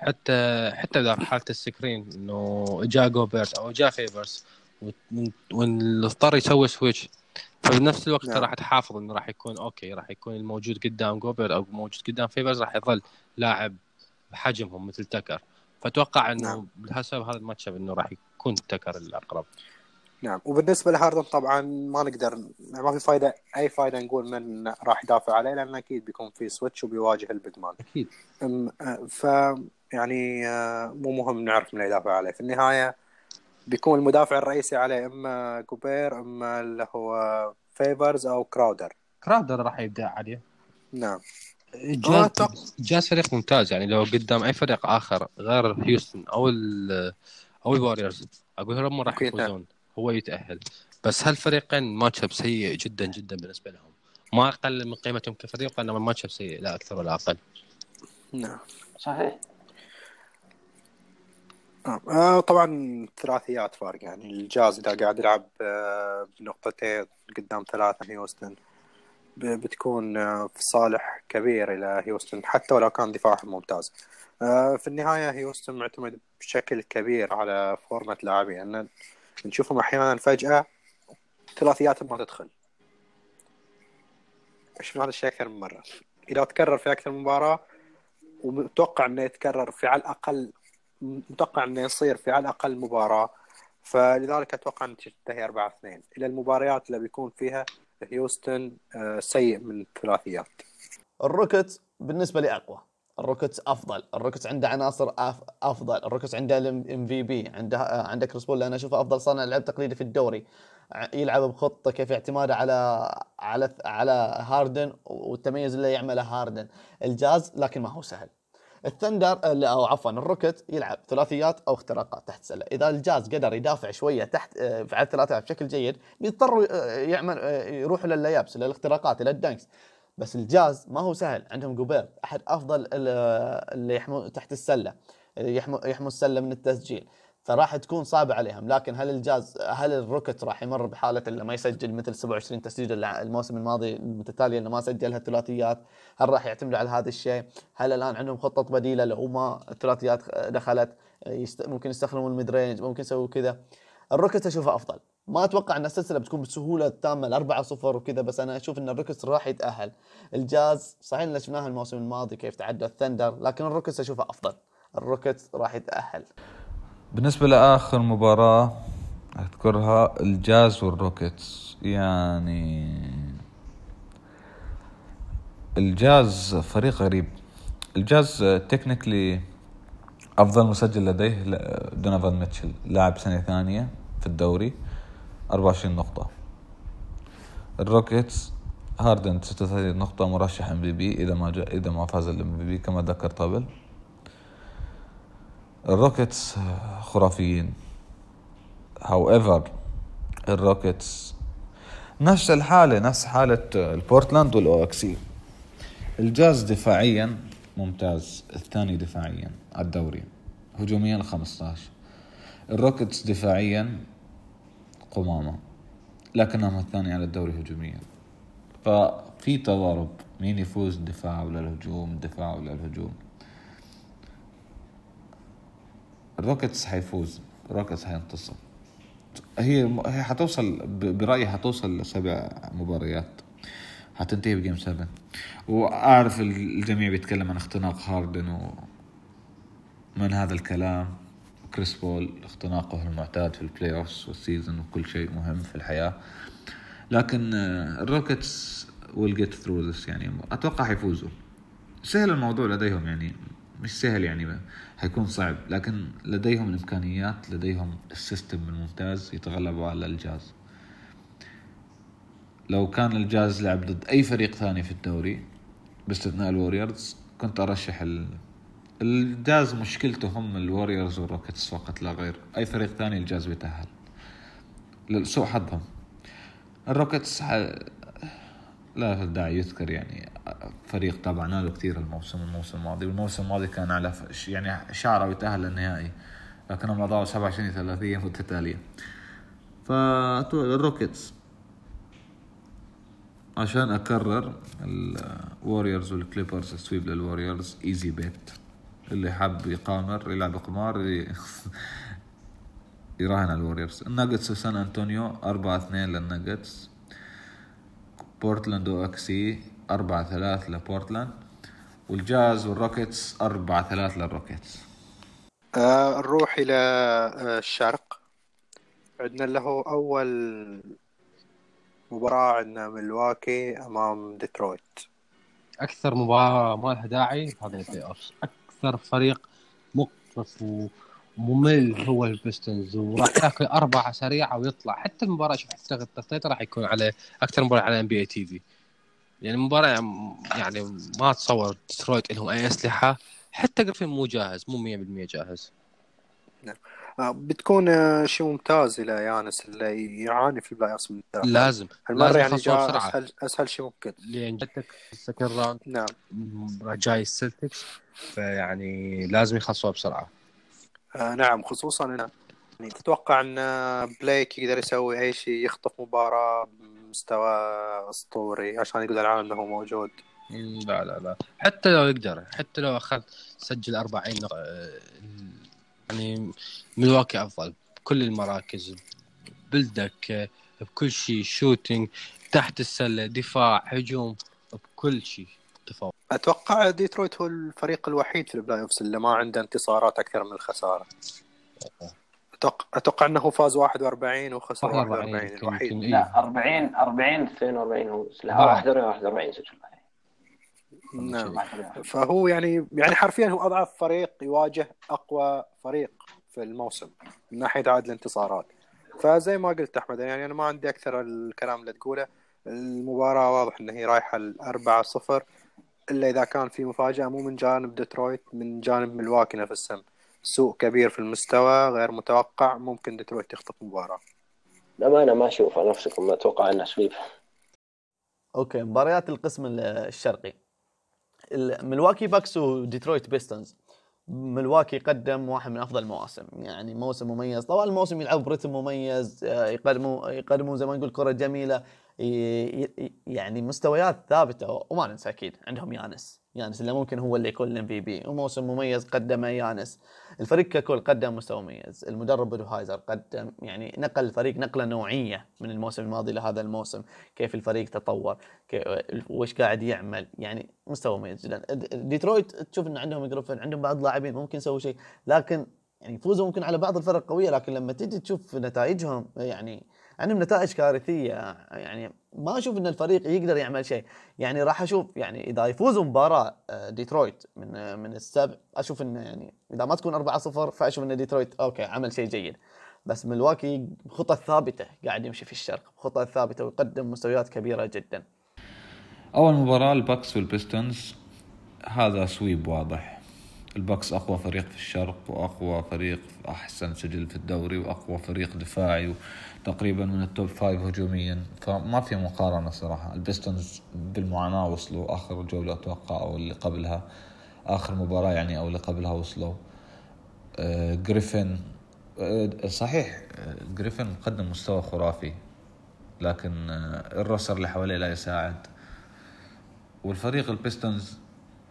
حتى حتى في حالة ال screen إنه جاء جوبرت أو جاء فيفرز واضطر يسوي switch فبنفس الوقت نعم. راح تحافظ إنه راح يكون أوكي راح يكون الموجود قدام جوبر أو موجود قدام فيفرز راح يظل لاعب بحجمهم مثل تكر. فأتوقع إنه نعم. بحسب هذا الماتش إنه راح يكون تكر الأقرب. نعم. وبالنسبة لهاردن طبعا ما نقدر ما في فايده أي فايدة نقول من راح يدافع عليه لأن أكيد بيكون في switch وبيواجه ال big man أكيد آه، ف يعني آه، مو مهم نعرف من يدافع عليه. في النهاية بيكون المدافع الرئيسي عليه إما جوبير إما اللي هو فيفرز أو كراودر. كراودر راح يبدأ عليه نعم. جاز فريق ممتاز يعني لو قدام أي فريق آخر غير هيوستن أو ال أو الواريورز أقول هم راح نعم. يفوزون. هو يتأهل. بس هالفريقين matchup سيء جدا جدا بالنسبة لهم. ما أقل من قيمتهم كفريق انما ال matchup سيء لا أكثر ولا أقل. نعم. صحيح. آه، طبعا ثلاثيات فارق يعني الجاز إذا قاعد يلعب آه، بنقطتين قدام ثلاثة هيوستن بتكون آه، في صالح كبير إلى هيوستن حتى ولو كان دفاعهم ممتاز. آه، في النهاية هيوستن معتمد بشكل كبير على فورمة لاعبين لأن نشوفهم أحيانا فجأة ثلاثياتهم ما تدخل. شفنا هذا الشيء أكثر من مرة. إذا تكرر في أكثر من مباراة ومتوقع إنه يتكرر في على الأقل متوقع إنه يصير في على الأقل مباراة. فلذلك أتوقع ان تنتهي 4 2 إلى المباريات اللي بيكون فيها هيوستن آه، سيء من الثلاثيات. الروكت بالنسبة لي اقوى الروكت أفضل. الروكت عنده عناصر. أفضل. الروكت عنده ال MVP عنده آه، عنده كريس بول. أنا أشوفه أفضل صانع لعب تقليدي في الدوري. يلعب بخطة كيف اعتماده على على على هاردن والتميز اللي يعمله هاردن. الجاز لكن ما هو سهل. الثندر آه، أو عفوا الروكت يلعب ثلاثيات أو اختراقات تحت السلة. إذا الجاز قدر يدافع شوية تحت آه، على الثلاثيات بشكل جيد بيضطروا آه، يعمل آه، يروحوا لل layups للاختراقات إلى ال dunks. بس الجاز ما هو سهل. عندهم جوبير أحد أفضل ال- اللي يحموا تحت السلة يحموا يحموا السلة من التسجيل. فراح تكون صعبة عليهم. لكن هل الجاز هل الروكت راح يمر بحالة اللي ما يسجل مثل 27 تسجيل الموسم الماضي المتتاليه اللي ما سجلها الثلاثيات؟ هل راح يعتمدوا على هذا الشيء؟ هل الآن عندهم خطه بديلة لو ما الثلاثيات دخلت يست... ممكن يستخدموا ال mid range ممكن يسووا كذا؟ الروكت أشوفه أفضل. ما أتوقع إن السلسلة بتكون بالسهوله التامه الأربعة صفر وكذا بس أنا أشوف إن الروكتس راح يتأهل. الجاز صحيح اللي شفناها الموسم الماضي كيف تعدى الثندر لكن الروكتس أشوفه أفضل. الروكت راح يتأهل. بالنسبة لآخر مباراة أذكرها الجاز والروكيتس. يعني الجاز فريق غريب. الجاز technically أفضل مسجل لديه دونيفان ميتشل لاعب سنة ثانية في الدوري 24 نقطة. الروكيتس هاردن 36 نقطة مرشح MVP إذا ما إذا ما فاز ال MVP كما ذكر طابل الروكيتس خرافيين. However الروكيتس نفس الحالة نفس حالة البورتلاند وال OKC الجاز دفاعيا ممتاز الثاني دفاعيا على الدوري هجوميا 15 الروكيتس دفاعيا قمامة لكنهم الثاني على الدوري هجوميا. ففي تضارب مين يفوز؟ دفاع ولا الهجوم؟ دفاع ولا الهجوم؟ الروكيتس حيفوز الروكيتس حينتصر هي هي حتوصل ب- برأيي حتوصل لسبع مباريات. حتنتهي ب game 7 وأعرف الجميع بيتكلم عن اختناق هاردن و من هذا الكلام؟ كريس بول اختناقه المعتاد في ال playoffs وال season وكل شيء مهم في الحياة. لكن الروكيتس will get through this يعني أتوقع حيفوزوا. سهل الموضوع لديهم يعني. مش سهل يعني حيكون صعب. لكن لديهم الإمكانيات لديهم ال system الممتاز يتغلبوا على الجاز. لو كان الجاز لعب ضد أي فريق ثاني في الدوري باستثناء الوريورز كنت أرشح ال... الجاز مشكلته هم الوريورز والروكيتس فقط لا غير. أي فريق ثاني الجاز بيتأهل. لسوء حظهم. الروكيتس. لا داعي يذكر يعني فريق تابعنا له كثير الموسم الموسم الماضي والموسم الماضي كان على ف- يعني شعره يتأهل للنهائي لكنهم أضاعوا 27 ثلاثية متتالية. فالروكيتس عشان أكرر الوريورز والكليبرز sweep للوريورز easy bet. اللي حاب يقامر يلعب قمار يراهن على الوريورز الناجتس وسان أنطونيو 4 2 للناجتس. بورتلاند و OKC 4 3 لبورتلاند والجاز والروكيتس 4 3 للروكيتس. آه نروح إلى آه الشرق. عندنا له أول مباراة عندنا ملواكي أمام ديترويت. أكثر مباراة ما لها داعي هذا ال play أكثر فريق مقرف وممل هو البيستونز وراح ياكل أربعة سريعة ويطلع. حتى المباراة شوف حتى التغطيه راح يكون على أكثر مباراة على ام بي اي تي في يعني المباراه يعني ما اتصور ديترويت لهم أي أسلحة. حتى جريفن مو جاهز مو 100% جاهز. آه بتكون آه شيء ممتاز إلى يانس اللي يعاني في البلاي من الدرجة. لازم. المرة لازم يعني جاء. أسهل أسهل شيء ممكن. لأن جدك السكند راوند. نعم. جاي السلتكس فيعني لازم يخلصوها بسرعة. آه نعم خصوصا إن يعني تتوقع أن بليك يقدر يسوي أي شيء يخطف مباراة بمستوى أسطوري عشان يقول العالم أنه موجود. لا لا لا. حتى لو يقدر حتى لو أخذ سجل 40 نقطة آه، يعني ملواكي أفضل. بكل المراكز بلدك بكل شيء shooting تحت السلة دفاع هجوم بكل شيء. تفوق أتوقع ديترويت هو الفريق الوحيد في ال playoffs اللي ما عنده انتصارات أكثر من الخسارة. أتوقع أتوقع أنه فاز 41 وخسر 41 41 يمكن- الوحيد. لا إيه. 40 40 42 هو. لا بعض. 41 41 سجل نعم. 41. فهو يعني يعني حرفيا هو أضعف فريق يواجه أقوى فريق في الموسم من ناحية عدد الانتصارات. فزي ما قلت أحمد يعني أنا ما عندي أكثر الكلام اللي تقوله. المباراة واضح إن هي رايحة الأربعة صفر. إلا إذا كان في مفاجأة مو من جانب ديترويت من جانب ملواكي نفسهم سوء كبير في المستوى غير متوقع ممكن ديترويت يخطف مباراة. للأمانة ما أشوف نفسكم ما أتوقع أنه sweep okay مباريات القسم ال- الشرقي. ال- ملواكي باكس وديترويت بيستنز ملواكي قدم واحد من أفضل المواسم. يعني موسم مميز. طبعا الموسم يلعب برتم مميز آه، يقدموا يقدموا زي ما نقول كرة جميلة. يعني مستويات ثابتة. وما ننسى أكيد عندهم يانس. يانس اللي ممكن هو اللي يكون ال MVP. وموسم مميز قدمه يانس. الفريق ككل قدم مستوى مميز. المدرب بودوهايزر قدم يعني نقل الفريق نقلة نوعية من الموسم الماضي لهذا الموسم. كيف الفريق تطور وش قاعد يعمل. يعني مستوى مميز جدا. ديترويت تشوف ان عندهم جريفين عندهم بعض لاعبين ممكن يسووا شيء. لكن يعني يفوزوا ممكن على بعض الفرق قوية. لكن لما تيجي تشوف نتائجهم يعني عندهم نتائج كارثية. يعني ما أشوف إن الفريق يقدر يعمل شيء. يعني راح أشوف يعني إذا يفوزوا مباراة آه، ديترويت من آه، من السبع أشوف انه يعني إذا ما تكون 4-0 فأشوف إن ديترويت okay عمل شيء جيد. بس ملواكي بخطى ثابتة قاعد يمشي في الشرق. بخطى ثابتة ويقدم مستويات كبيرة جدا. أول مباراة الباكس والبيستونز. هذا sweep واضح. الباكس أقوى فريق في الشرق وأقوى فريق أحسن سجل في الدوري وأقوى فريق دفاعي تقريبا من ال top five هجوميا. فما في مقارنة صراحة. البيستونز بالمعاناة وصلوا. آخر جولة أتوقع أو اللي قبلها. آخر مباراة يعني أو اللي قبلها وصلوا. آه، جريفن. آه، صحيح. آه، جريفن مقدم مستوى خرافي. لكن آه، ال roster اللي حواليه لا يساعد. والفريق البيستونز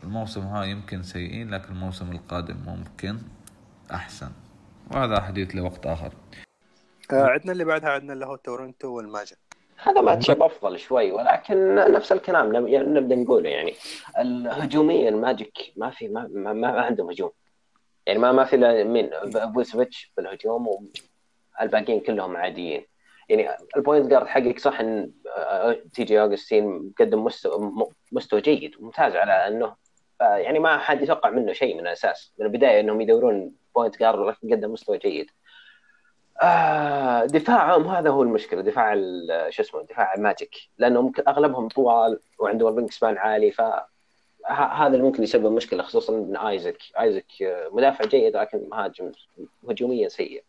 الموسم هاي يمكن سيئين لكن الموسم القادم ممكن أحسن. وهذا حديث لوقت آه عندنا اللي بعدها عندنا اللي هو تورنتو والماجيك هذا ماتش أفضل شوي ولكن نفس الكلام يعني نبدأ نقوله يعني الهجوميا ماجيك ما في ما, ما, ما عندهم هجوم. يعني ما ما في الا مين فوسيفيتش بالهجوم والباقيين كلهم عاديين. يعني ال point guard حقك صح إن آه، دي جي اوغستين مقدم مستوى مستوى جيد وممتاز على إنه يعني ما حد يتوقع منه شيء من الأساس. من البداية إنهم يدورون point guard قدم مستوى جيد. آه دفاعهم هذا هو المشكلة. دفاع شو اسمه دفاع ماجيك. لأنهم أغلبهم طوال وعندهم ال wing span عالي ف ه- هذا اللي ممكن يسبب مشكلة خصوصا من ايزك ايزك آه، مدافع جيد لكن مهاجم هجوميا سيء.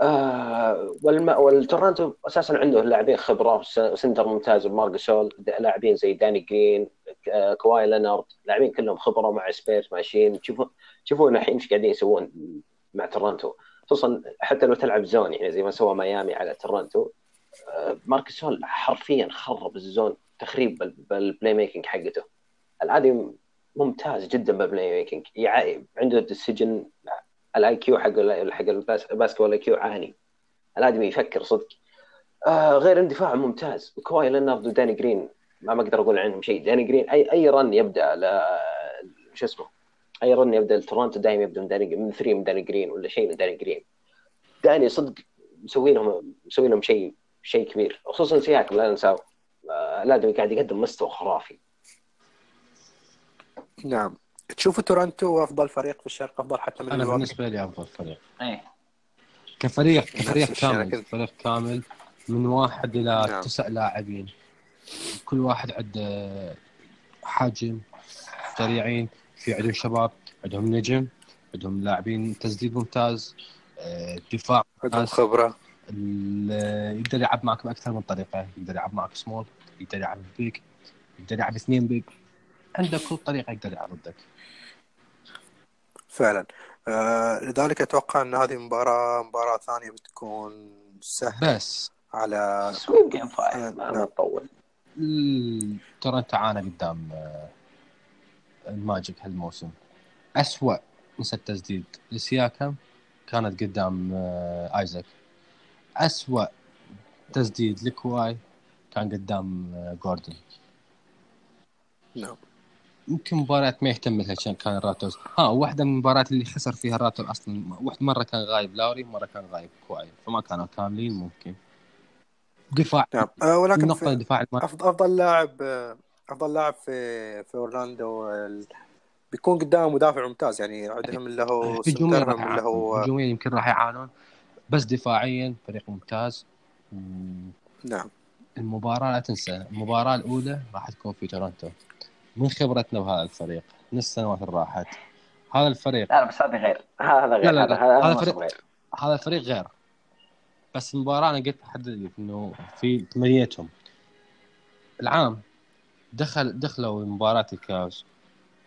آه. والتورنتو أساسا عنده لاعبين خبرة و center ممتاز بمارك جاسول لاعبين زي داني جرين آه، كواي لينارد. لاعبين كلهم خبرة مع سبيرز ماشيين. تشوفون تشوفون الحين إيش قاعدين يسوون مع تورنتو. خصوصا حتى لو تلعب zone يعني زي ما سوى ميامي على تورنتو آه، مارك جاسول حرفيا خرب ال zone تخريب بال- بال play making حقته الادمي ممتاز جدا بال play making يع- عنده السجن ال IQ حق حق ال bas- ال basketball IQ عالي. الادمي يفكر صدق. آه غير ان دفاعه ممتاز. كواي لينارد وداني جرين ما ما أقدر أقول عنهم شيء. داني جرين اي أي run يبدأ شو اسمه اي run يبدأ لتورونتو دائما يبدأ من داني من three من داني جرين ولا شيء من داني جرين. داني صدق مسوي لهم مسوي لهم شيء شيء كبير. خصوصا سياكم لا آه، الادمي قاعد يقدم مستوى خرافي. نعم. تشوفوا تورنتو أفضل فريق في الشرق أفضل حتى من أنا الواقع؟ بالنسبة لي أفضل فريق. إيه. كفريق كفريق كامل. فريق كامل. من واحد إلى نعم. تسع لاعبين. كل واحد عنده حجم سريعين في عندهم شباب عندهم نجم عندهم لاعبين تسديد ممتاز آه، دفاع عندهم خبرة. ال- يقدر يلعب معك باكثر من طريقة يقدر يلعب معك سمول يقدر يلعب بيج يقدر يلعب اثنين big عنده كل طريقة يقدر يلعب ضدك. فعلا. آه لذلك أتوقع إن هذه مباراة مباراة ثانية بتكون سهلة بس. على sweep game five ما نعم. تطول ال- تورنتو عانى قدام آه، الماجيك هالموسم. أسوأ نسبة تسديد لسياكم كانت قدام آه، آيزاك. أسوأ تسديد لكواي كان قدام آه، جوردن. نعم. يمكن مباريات ما يهتم لها كان الرابترز ها واحدة من المباريات اللي خسر فيها الرابتر أصلا. واحد مرة كان غايب لاوري مرة كان غايب كواي. فما كانوا كاملين ممكن. دفاع. نعم. آه ولكن النقطة في دفاع الم... أفضل لاعب أفضل لاعب في في أورلاندو ال- بيكون قدام مدافع ممتاز يعني عندهم اللي هو هجوميا اللي هو هجوميا يمكن راح يعانون بس دفاعيا فريق ممتاز. مم، نعم. المباراة لا تنسى المباراة الأولى راح تكون في تورنتو. من خبرتنا بهذا الفريق؟ من السنوات اللي راحت؟ هذا الفريق. لا بس هذا غير. هذا غير لا، لا، هذا لا. هذا هذا فريق- غير. هذا الفريق غير. بس المباراة أنا قلت حدد إنه في ثمانيتهم العام دخل دخلوا مباراة الكافز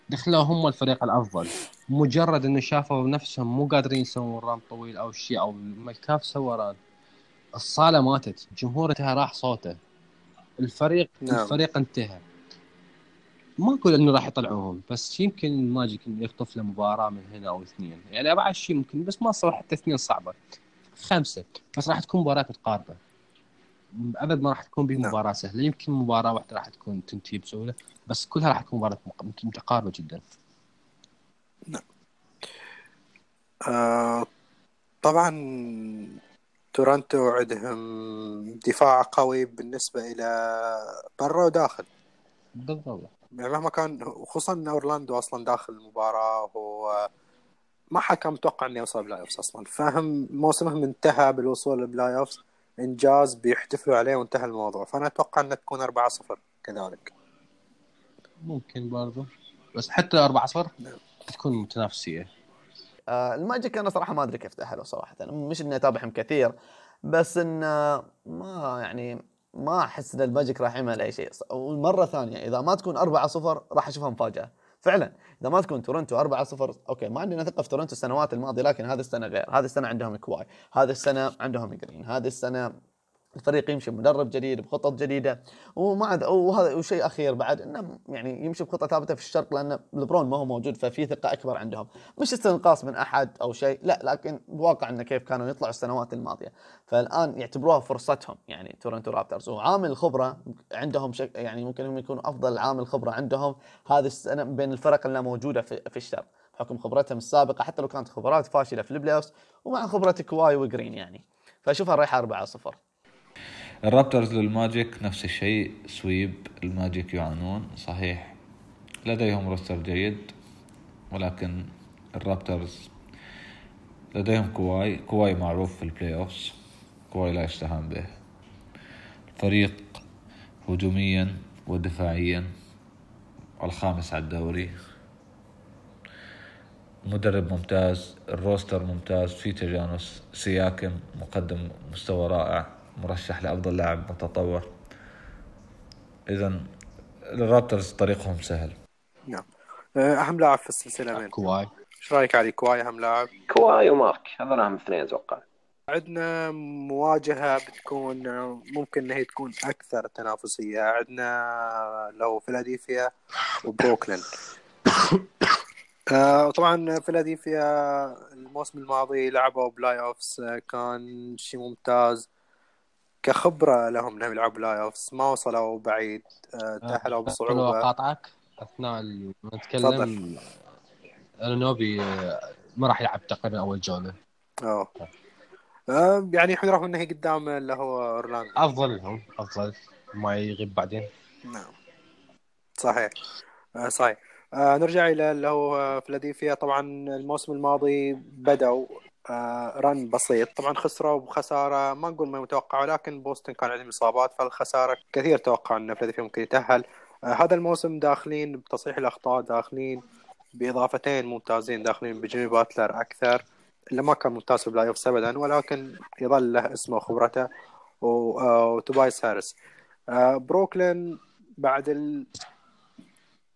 دخلوا هم الفريق الأفضل. مجرد إنه شافوا نفسهم مو قادرين يسوون run طويل أو شيء أو الكافز سوى run الصالة ماتت. الجمهور انتهى راح صوته. الفريق نعم. الفريق انتهى. ما أقول إنه راح يطلعوهم بس يمكن الماجيك إنه يخطف له مباراة من هنا أو اثنين. يعني أبعد شيء ممكن بس ما صار حتى اثنين صعبة. خمسة. بس راح تكون مباراة متقاربة. أبد ما راح تكون نعم. بمباراة سهلة. يمكن مباراة واحدة راح تكون تنتهي بسهولة بس كلها راح تكون مباراة متقاربة جدا. آه طبعا تورنتو عندهم دفاع قوي بالنسبة إلى برا وداخل. بالضبط. يعني مهما كان خصوصا إن أورلاندو أصلا داخل المباراة هو ما حد كان متوقع إنه يوصل playoffs أصلا. فهم موسمهم انتهى بالوصول لل playoffs إنجاز بيحتفلوا عليه وانتهى الموضوع. فأنا أتوقع إنها تكون 4-0 كذلك. ممكن برضو. بس حتى 4 0 تكون متنافسية. آه، الماجيك أنا صراحة ما أدري كيف تأهلوا صراحة. مش إني أتابعهم كثير بس إن ما يعني ما أحس إن الماجيك راح يعمل أي شيء. ومره ثانية إذا ما تكون 4 0 راح أشوفها مفاجأة. فعلا. إذا ما تكون تورنتو 4 0 أوكي ما عندنا ثقة في تورنتو السنوات الماضية لكن هذه السنة غير. هذه السنة عندهم كواي هذه السنة عندهم جرين هذه السنة الفريق يمشي بمدرب جديد بخطط جديدة وما عاد وهذا وشيء أخير بعد إنه يعني يمشي بخطة ثابتة في الشرق لأن لبرون ما هو موجود ففي ثقة أكبر عندهم. مش استنقاص من أحد أو شيء لا لكن بواقع إنه كيف كانوا يطلعوا السنوات الماضية. فالآن يعتبروها فرصتهم يعني تورنتو رابترز. وعامل الخبرة عندهم شك يعني ممكن هم يكونوا أفضل عامل خبرة عندهم هذه السنة بين الفرق اللي موجودة في, في الشرق. بحكم خبرتهم السابقة حتى لو كانت خبرات فاشلة في ال play ومع خبرة كواي وجرين يعني. فاشوفها رايحة 4 0 الرابترز للماجيك نفس الشيء sweep الماجيك يعانون صحيح لديهم roster جيد ولكن الرابترز لديهم كواي كواي معروف في ال playoffs كواي لا يستهان به. فريق هجوميا ودفاعيا الخامس على الدوري. مدرب ممتاز ال roster ممتاز في تجانس سياكم مقدم مستوى رائع. مرشح لأفضل لاعب متطور. إذا ال Raptors طريقهم سهل. نعم. آه، أهم لاعب في السلسلة مين؟ كواي. إيش رأيك علي؟ كواي أهم لاعب؟ كواي ومارك. هذول أهم اثنين أتوقع. عندنا مواجهة بتكون ممكن ان هي تكون أكثر تنافسية. عندنا لو فيلادلفيا وبروكلين. آه، طبعا فيلادلفيا الموسم الماضي لعبوا playoffs آه، كان شيء ممتاز. كخبرة لهم إنهم يلعبوا playoffs. ما وصلوا بعيد. آه، تأهلوا حلو بصعوبة. اقاطعك أثناء ما نتكلم أنوبي آه، ما راح يلعب تقريبا أول جولة. آه، يعني إحنا رغم انه قدام اللي هو أورلاندو. أفضل لهم أفضل. ما يغيب بعدين. نعم. صحيح. آه صحيح. آه نرجع إلى اللي هو فيلادلفيا طبعا الموسم الماضي بدأوا آه run بسيط. طبعا خسروا بخسارة ما نقول ما متوقع ولكن بوسطن كان عندهم إصابات فالخسارة كثير توقع إن فيلادلفيا ممكن يتأهل. آه هذا الموسم داخلين بتصحيح الأخطاء داخلين بإضافتين ممتازين داخلين بجيمي باتلر أكثر اللي ما كان ممتاز في ال playoffs ولكن يظل له اسمه وخبرته آه، وتوبايس هاريس. آه، بروكلين بعد ال...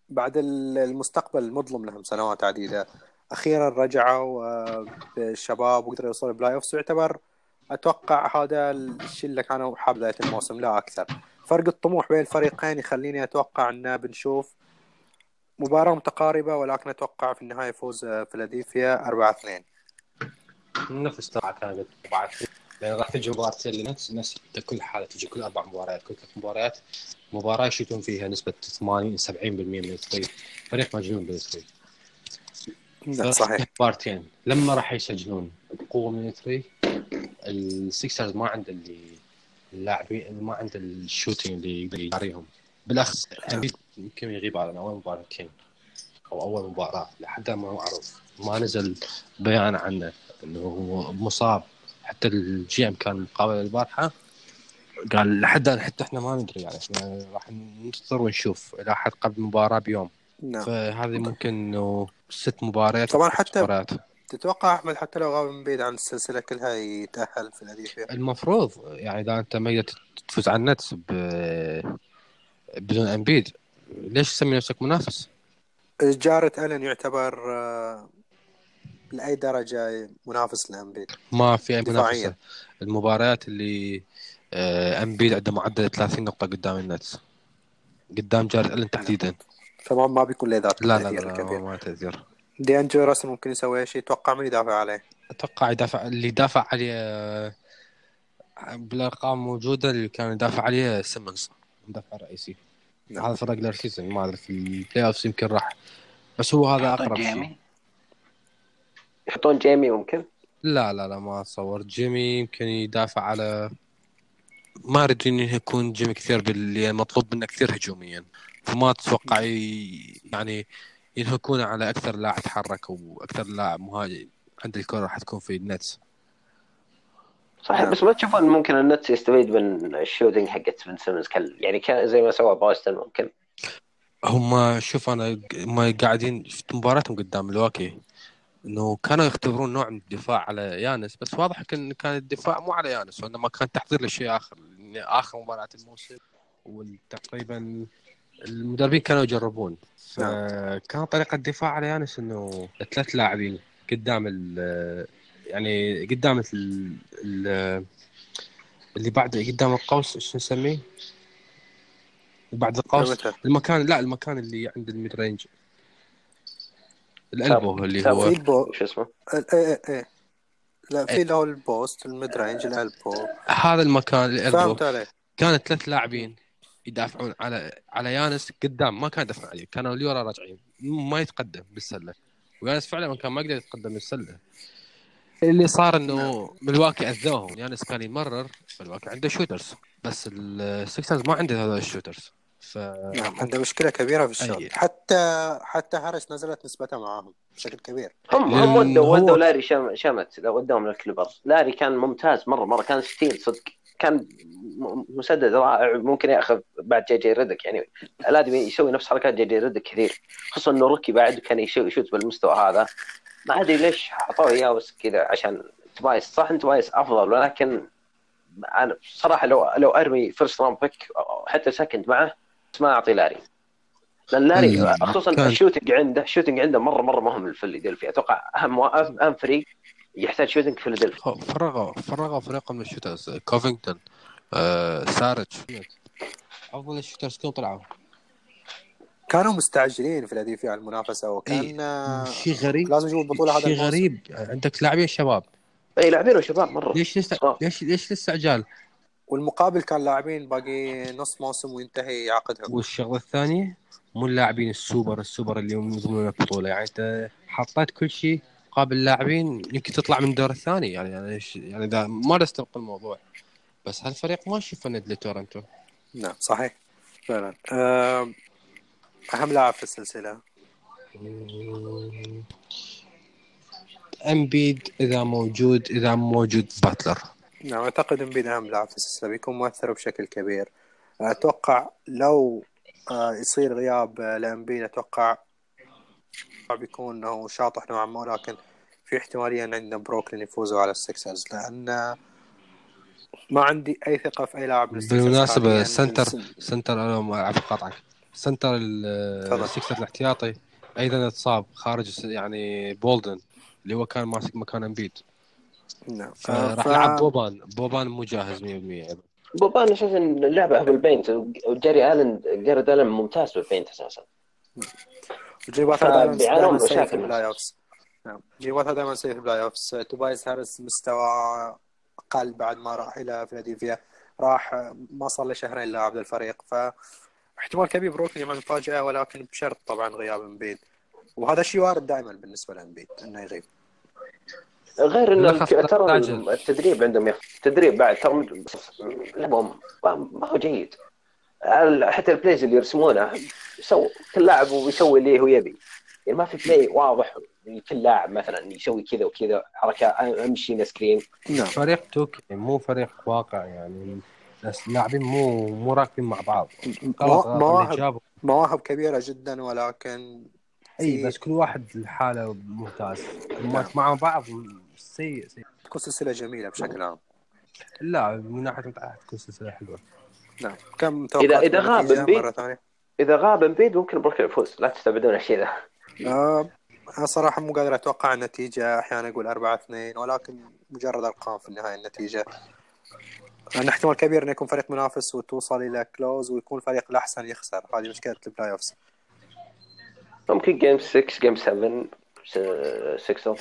بعد ال- المستقبل المظلم لهم سنوات عديدة. أخيرا رجعوا آه، بالشباب وقدروا يوصلوا ال playoffs. ويعتبر أتوقع هذا الشيء اللي كانوا حاب بداية الموسم لا أكثر. فرق الطموح بين الفريقين يخليني أتوقع أن بنشوف مباراة متقاربة ولكن أتوقع في النهاية فوز آه، فيلادلفيا 4 2 نفس طبعا كانت بعد لأن راح تجي مباراتين لنفس نفس كل حالة تجي كل أربع مباريات كل ثلاث مباريات. مباراة يشوتون فيها نسبة 80 70% من ال three فريق مجنون بال three صحيح. مباراتين لما راح يسجلون بقوة من ال three ال Sixers ما عنده اللي اللاعبين ما عنده ال shooting اللي يقدر يجاريهم بالأخص إمبيد يغيب على أول مباراتين أو أول مباراة لحد ما معروف. ما نزل بيان عنه إنه هو مصاب. حتى ال GM كان مقابل البارحة. قال لحد حتى إحنا ما ندري يعني إحنا راح ننتظر ونشوف إلى حد قبل المباراة بيوم. نعم. فهذه ممكن إنه ست مباريات طبعا حتى- مباريات. تتوقع أحمد حتى لو غاب إمبيد عن السلسلة كلها يتأهل فيلادلفيا المفروض يعني إذا أنت قدرت تفوز على ال Nets ب... بدون أمبيد ليش تسمي نفسك منافس؟ جارد ألن يعتبر آه، لأي درجة منافس لأمبيد؟ ما في أي. منافسه المباريات اللي آه، أمبيد عنده معدل 30 نقطة قدام ال Nets. قدام جارد ألن تحديدا. فما ما بيكون له ذات لا لا لا, لا الكبير ما تأثير. دي أنجلو راسل ممكن يسوي شيء يتوقع من يدافع عليه؟ أتوقع يدافع اللي دافع عليه آه، بالأرقام موجودة اللي كان يدافع عليه سيمنز المدافع الرئيسي نعم. هذا في ال regular season ما أدري في ال playoffs يمكن راح. بس هو هذا أقرب شيء. جيمي يحطون جيمي ممكن؟ لا لا لا ما أتصور. جيمي يمكن يدافع على ما أريد إنه يكون جيمي كثير باللي مطلوب منه كثير هجوميا. فما أتوقع يعني ينهكونه على أكثر لاعب تحرك وأكثر لاعب مهاجم. عند الكرة راح تكون في ال Nets. صحيح. بس ما تشوفون ممكن ال Nets يستفيد من ال shooting حقت بن سيمنز؟ كل يعني كان زي ما سوى بوسطن ممكن. هم شوف أنا هم قاعدين شفت مباراتهم قدام ملواكي إنه كانوا يختبرون نوع من الدفاع على يانس بس واضح كان كان الدفاع مو على يانس وإنما كان تحضير لشيء آخر. لأن آخر مباراة الموسم وتقريبا المدربين كانوا يجربون. فكان طريقة الدفاع على يانس إنه ثلاث لاعبين قدام ال يعني قدام ال ال اللي بعد قدام القوس إيش نسميه؟ بعد القوس؟ المكان لا المكان اللي عند ال mid-range. ال elbow اللي. هو شو اسمه؟ إيه إيه إيه. لا في اللي هو ال post ال mid-range ال elbow هذا المكان ال elbow فهمت كانت ثلاث لاعبين. يدافعون على على يانس قدام ما كان يدافعون عليه كانوا لورا راجعين. ما يتقدم بالسلة. ويانس فعلا كان ما يقدر يتقدم بالسلة. اللي صار إنه ملواكي أذوهم. يانس كان يمرر ملواكي عنده shooters بس ال Sixers ما عنده هذول ال shooters ف نعم عنده مشكلة كبيرة في ال shoot. أي. حتى حتى هارس نزلت نسبته معاهم بشكل كبير. هم هم ودوا هو- ودوا لاندري شم شامت اذا ودوهم لل Clippers لاندري كان ممتاز مرة مرة. كان steal صدق. كان مسدد رائع ممكن ياخذ بعد جي جي ريدك يعني. لازم يسوي نفس حركات جي جي ريدك كثير خصوصا إنه rookie بعد كان يسوي يشوت بالمستوى هذا. ما أدري ليش أعطوه إياه بس كذا عشان توبايس صح انت توبايس أفضل ولكن أنا صراحة لو لو أرمي first round pick حتى second معه بس ما أعطي لاندري. لأن لاندري خصوصا ال shooting عنده ال shooting عنده مره مرة مهم في فيلادلفيا أتوقع اهم أهم فريق يحتاج shooting في فيلادلفيا. فرغوا فرغوا فريق من ال shooters كوفينغتون آه، سارج. افضل ال shooters كلهم طلعوا. كانوا مستعجلين فيلادلفيا على المنافسة وكان آه، شيء غريب لازم يجيبوا البطولة هذا شيء. غريب. عندك لاعبين شباب. إي لاعبين وشباب مرة. ليش لسه آه. ليش ليش الاستعجال والمقابل كان لاعبين باقي نص موسم وينتهي عقدهم. والشغلة الثانية مو اللاعبين ال super ال super اللي هم يضمنون البطولة. يعني أنت حطيت كل شيء قابل لاعبين يمكن تطلع من الدور الثاني. يعني يعني يعني إذا ما نستبق الموضوع. بس هالفريق ما أشوف فند لتورنتو نعم صحيح. فعلا. أهم لاعب في السلسلة؟ إمبيد إذا موجود إذا مو موجود باتلر. نعم أعتقد إمبيد أهم لاعب في السلسلة بيكون مؤثر بشكل كبير. أتوقع لو آه، يصير غياب آه، لإمبيد أتوقع بيكون إنه شاطح نوعا ما ولكن في احتمالية إن عندنا بروكلين يفوزوا على السكسرز لأن ما عندي أي ثقة في أي لاعب حالياً. سنتر سنتر أنا أعرف قاطعك. center. السكسر الاحتياطي أيضا انصاب خارج يعني بولدن اللي هو كان ماسك مكان أمبيد. نعم. فراح ف- يلعب بوبان. بوبان مو جاهز 100% أيضا بوبان أشوف إن اللعبة بال paint وجاري آلن جاري الن ممتاز بال paint أساسا. جيبات فبيعانون دائما من سيء في. البلاي اوفز نعم جيباتها دائما سيء في البلاي اوفز توبايس هارس مستوى أقل بعد ما راح إلى فيلادلفيا راح ما صار له شهرين لاعب للفريق. ف احتمال كبير بروكلين يعمل مفاجأة ولكن بشرط طبعا غياب امبيد وهذا الشيء وارد دائما بالنسبة لامبيد إنه يغيب. غير إنه ترى. التدريب عندهم يخ... التدريب بعد ترى لعبهم ما هو جيد. حتى البلايز اللي يرسمونه يسوي كل لاعب ويسوي اللي هو يبي. يعني ما في بلاي واضح كل لاعب مثلا يسوي كذا وكذا حركات أمشي سكرين نعم. فريق توكي مو فريق واقع يعني. بس اللاعبين مو مو راكبين مع بعض. مواهب مواهب كبيرة جدا ولكن إي بس كل واحد لحاله ممتاز. لما مع بعض سيء سيء. تكون سلسلة جميلة بشكل عام. لا من ناحية تكون سلسلة حلوة. نعم. كم إذا- توقعات إذا غاب ثانية؟ إذا غاب امبيد ممكن بروكلين يفوز لا تستبعدون الشيء ذا. آه، أنا صراحة مو قادر أتوقع النتيجة. أحيانا أقول أربعة اثنين ولكن مجرد أرقام في النهاية النتيجة. أن احتمال كبير أن يكون فريق منافس وتوصل إلى close ويكون الفريق الأحسن يخسر. هذه مشكلة ال playoffs ممكن game 6 game 7 6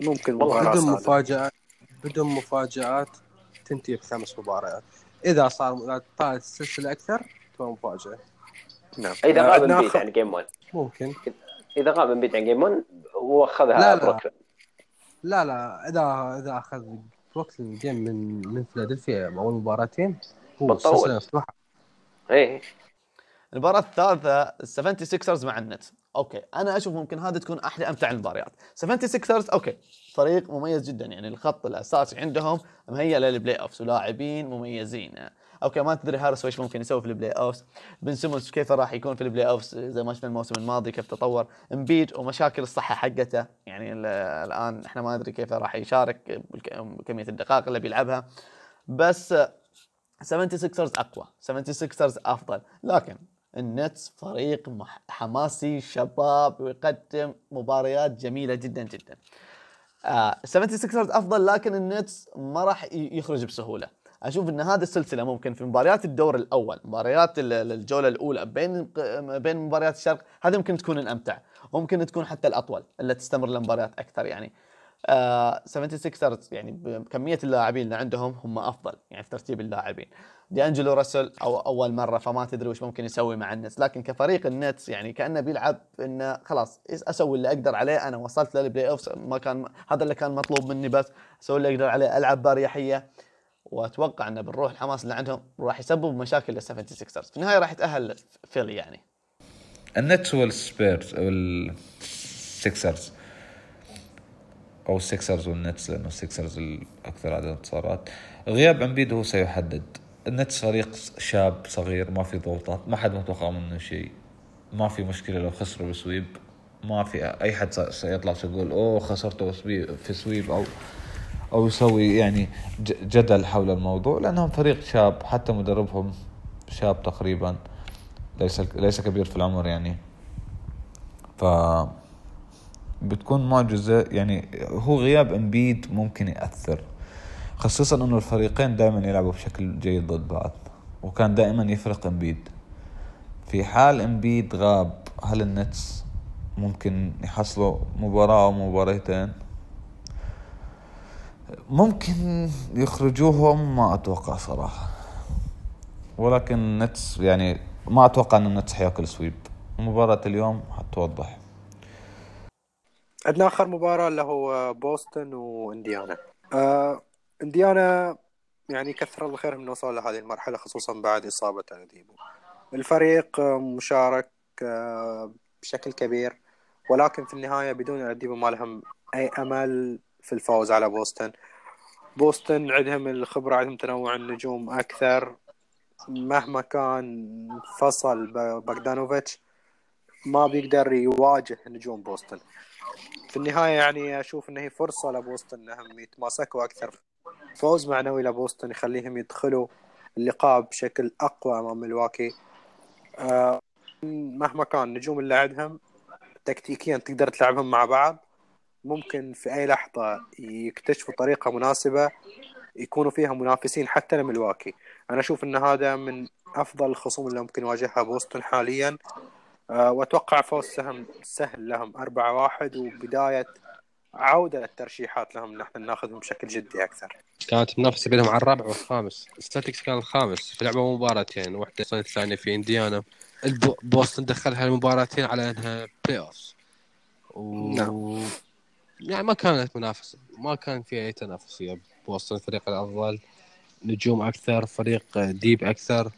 ممكن والله مباراة بدون. مفاجآت بدون مفاجآت تنتهي بخمس مباريات. إذا صار إذا طالت السلسلة أكثر تكون مفاجأة. نعم. إذا غاب امبيد عن game 1 ممكن. إذا غاب امبيد عن game 1 واخذها لا، لا. بروكلين لا لا. إذا إذا أخذ بروكلين game من من فيلادلفيا أول مباراتين هو بتطول. السلسلة مفتوحة إيه. المباراة الثالثة 76 مع النتس. okay أنا أشوف ممكن هذه تكون أحلى أمتع المباريات. 76 okay فريق مميز جدا يعني الخط الأساسي عندهم مهيئ لل playoffs ولاعبين مميزين. okay ما تدري هاريس إيش ممكن يسوي في ال playoffs بن سيمونز كيف راح يكون في ال playoffs زي ما شفنا الموسم الماضي كيف تطور امبيد ومشاكل الصحة حقته. يعني ال- الآن إحنا ما ندري كيف راح يشارك بكمية الدقائق اللي بيلعبها. بس 76 أقوى 76 أفضل. لكن النتس فريق حماسي شباب ويقدم مباريات جميلة جدا جدا. آه 76 أفضل لكن النتس ما راح يخرج بسهولة. أشوف إن هذه السلسلة ممكن في مباريات الدور الأول مباريات ال- ال- الجولة الأولى بين بين مباريات الشرق هذه ممكن تكون الأمتع. وممكن تكون حتى الأطول اللي تستمر لمباريات أكثر يعني. 76 يعني بكميه اللاعبين اللي عندهم هم أفضل يعني في ترتيب اللاعبين. دي انجلو راسل أو أول مرة فما تدري وش ممكن يسوي مع النتس. لكن كفريق النتس يعني كأنه بيلعب إنه خلاص أسوي اللي أقدر عليه أنا وصلت لل playoff ما كان هذا اللي كان مطلوب مني بس أسوي اللي أقدر عليه ألعب بأريحية. وأتوقع إنه بالروح الحماس اللي عندهم راح يسبب مشاكل لل 76 في النهاية راح يتأهل فيلي يعني. النتس والسبيرز والسكسرز أو السكسرز والنتس لأنه السكسرز الأكثر عدد انتصارات. غياب أمبيد هو سيحدد. النتس فريق شاب صغير ما في ضغوطات ما حد متوقع منه شيء. ما في مشكلة لو خسروا ب sweep. ما في أي حد سيطلع يقول أوه خسرتوا في sweep أو أو يسوي يعني جدل حول الموضوع لأنهم فريق شاب. حتى مدربهم شاب تقريبا. ليس ليس كبير في العمر يعني. ف بتكون معجزة يعني هو غياب أمبيد ممكن يأثر خصوصا إنه الفريقين دائما يلعبوا بشكل جيد ضد بعض وكان دائما يفرق أمبيد. في حال أمبيد غاب هل النتس ممكن يحصلوا مباراة أو مباريتين؟ ممكن يخرجوهم ما أتوقع صراحة. ولكن النتس يعني ما أتوقع إن النتس حياكل sweep. مباراة اليوم حتوضح. عندنا آخر مباراة اللي هو بوسطن وإنديانا. آه إنديانا يعني كثر الله خيرهم إنه وصلوا لهذه المرحلة خصوصا بعد إصابة اديبو الفريق مشارك آه بشكل كبير ولكن في النهاية بدون اديبو ما لهم أي أمل في الفوز على بوسطن. بوسطن عندهم الخبرة عندهم تنوع النجوم أكثر. مهما كان فصل باغدانوفيتش ما بيقدر يواجه نجوم بوسطن. في النهاية يعني أشوف انه هي فرصة لبوسطن انهم يتماسكوا أكثر. فوز معنوي لبوسطن يخليهم يدخلوا اللقاء بشكل أقوى أمام ملواكي آه مهما كان النجوم اللي عندهم تكتيكيا تقدر تلعبهم مع بعض. ممكن في أي لحظة يكتشفوا طريقة مناسبة يكونوا فيها منافسين حتى لملواكي أنا أشوف إن هذا من أفضل الخصوم اللي ممكن يواجهها بوسطن حاليا. وأتوقع فوز سهم سهل لهم 4 1 وبداية عودة للترشيحات لهم نحن ناخذهم بشكل جدي أكثر. كانت منافسة بينهم على الرابع والخامس، سلتيكس كان الخامس في لعبة مباراتين، واحدة الثانية في إنديانا. بوسطن دخلها المباراتين على إنها playoff. و... نعم. يعني ما كانت منافسة، ما كان في أي تنافسيه بوسطن الفريق الأفضل نجوم أكثر، فريق deep أكثر.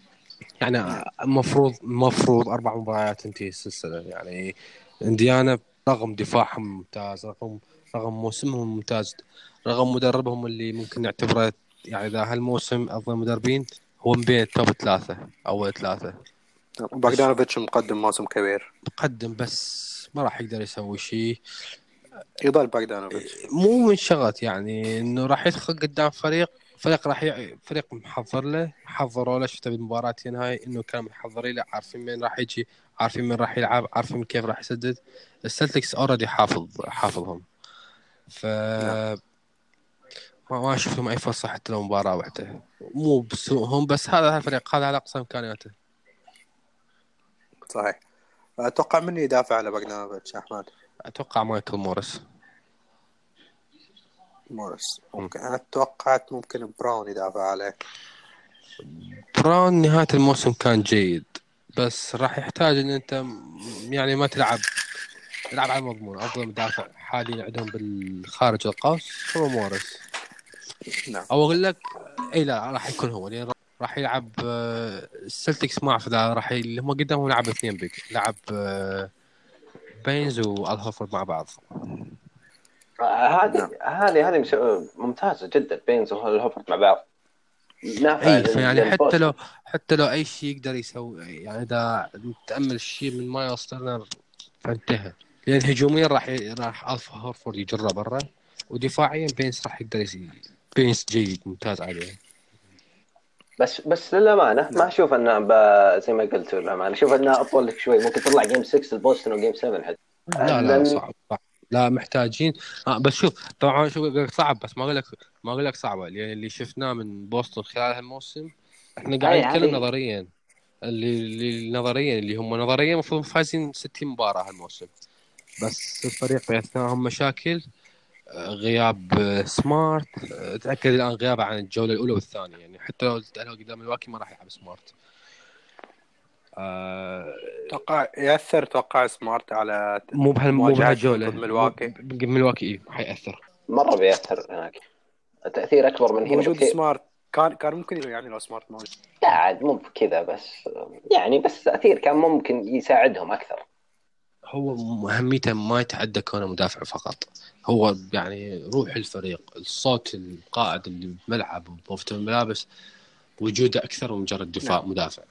يعني المفروض المفروض أربع مباريات تنتهي السلسله يعني إنديانا رغم دفاعهم ممتاز رغم رغم موسمهم ممتاز رغم مدربهم اللي ممكن نعتبره يعني إذا هالموسم أفضل مدربين هو من بين ال top ثلاثة أول ثلاثة. بوغدانوفيتش مقدم موسم كبير. مقدم بس ما راح يقدر يسوي شيء. يضل باغدانوفيتش. مو من شغط يعني إنه راح يدخل قدام فريق فريق راح ي... فريق محضر له حضروا له شفته بالمباراة هاي إنه كانوا محضرين له عارفين مين راح يجي عارفين مين راح يلعب عارفين كيف راح يسدد. السلتكس already حافظ حافظهم. ف ما ما أشوف لهم أي فرصة حتى لو مباراة واحدة. مو بسوءهم بس هذا الفريق هذا على اقصى امكانياته صحيح. أتوقع من يدافع على باغدانوفيتش أحمد. أتوقع مايكل موريس. موريس. ممكن أنا توقعت ممكن براون يدافع عليه. براون نهاية الموسم كان جيد بس راح يحتاج إن أنت يعني ما تلعب تلعب على المضمون. أفضل مدافع حاليا عندهم بالخارج القوس هو موريس. نعم. أو أقول لك إي لا راح يكون هو. لأن راح يلعب السلتكس آه، ما أعرف إذا راح هم قدامهم لعب اثنين big. لعب بينز والهوفورد مع بعض. هذه هذه هذه ممتازة جدا بينز والهوفرد مع بعض. اي فيعني حتى لو حتى لو أي شيء يقدر يسوي يعني إذا تامل شيء من مايلز ترنر فانتهى. لأن هجوميا راح ي... راح ال هورفورد يجره برا ودفاعيا بينس راح يقدر يسوي بينس جيد ممتاز عليه. بس بس للأمانة ما أشوف إنه ب... زي ما قلت للأمانة أشوف إنه أطول لك شوي ممكن تطلع game 6 البوستن و game 7 حتى. لا لا صعب صعب. لا محتاجين. آه بس شوف طبعا شوف صعب بس ما أقول لك ما أقول لك صعبه يعني اللي شفناه من بوسطن خلال هالموسم إحنا قاعد نتكلم نظريا. اللي, اللي نظريا اللي هم نظريا المفروض فايزين 60 مباراة هالموسم. بس الفريق في اثناءهم مشاكل آه، غياب آه، سمارت. آه، تاكد الآن غيابه عن الجولة الأولى والثانية. يعني حتى لو قدام الواكي ما راح يلعب سمارت. أتوقع يأثر أتوقع سمارت على مو بهال مو بهالجوله ملواكي ملواكي اي حيأثر. مرة بيأثر هناك. تأثير أكبر من هنا وجود سمارت. كان كان ممكن يعني لو سمارت ما لا عاد مو بكذا بس يعني بس تأثير كان ممكن يساعدهم أكثر. هو اهميته ما يتعدى كونه مدافع فقط. هو يعني روح الفريق الصوت القائد اللي بالملعب وبوفته الملابس وجوده أكثر من مجرد دفاع نعم. مدافع.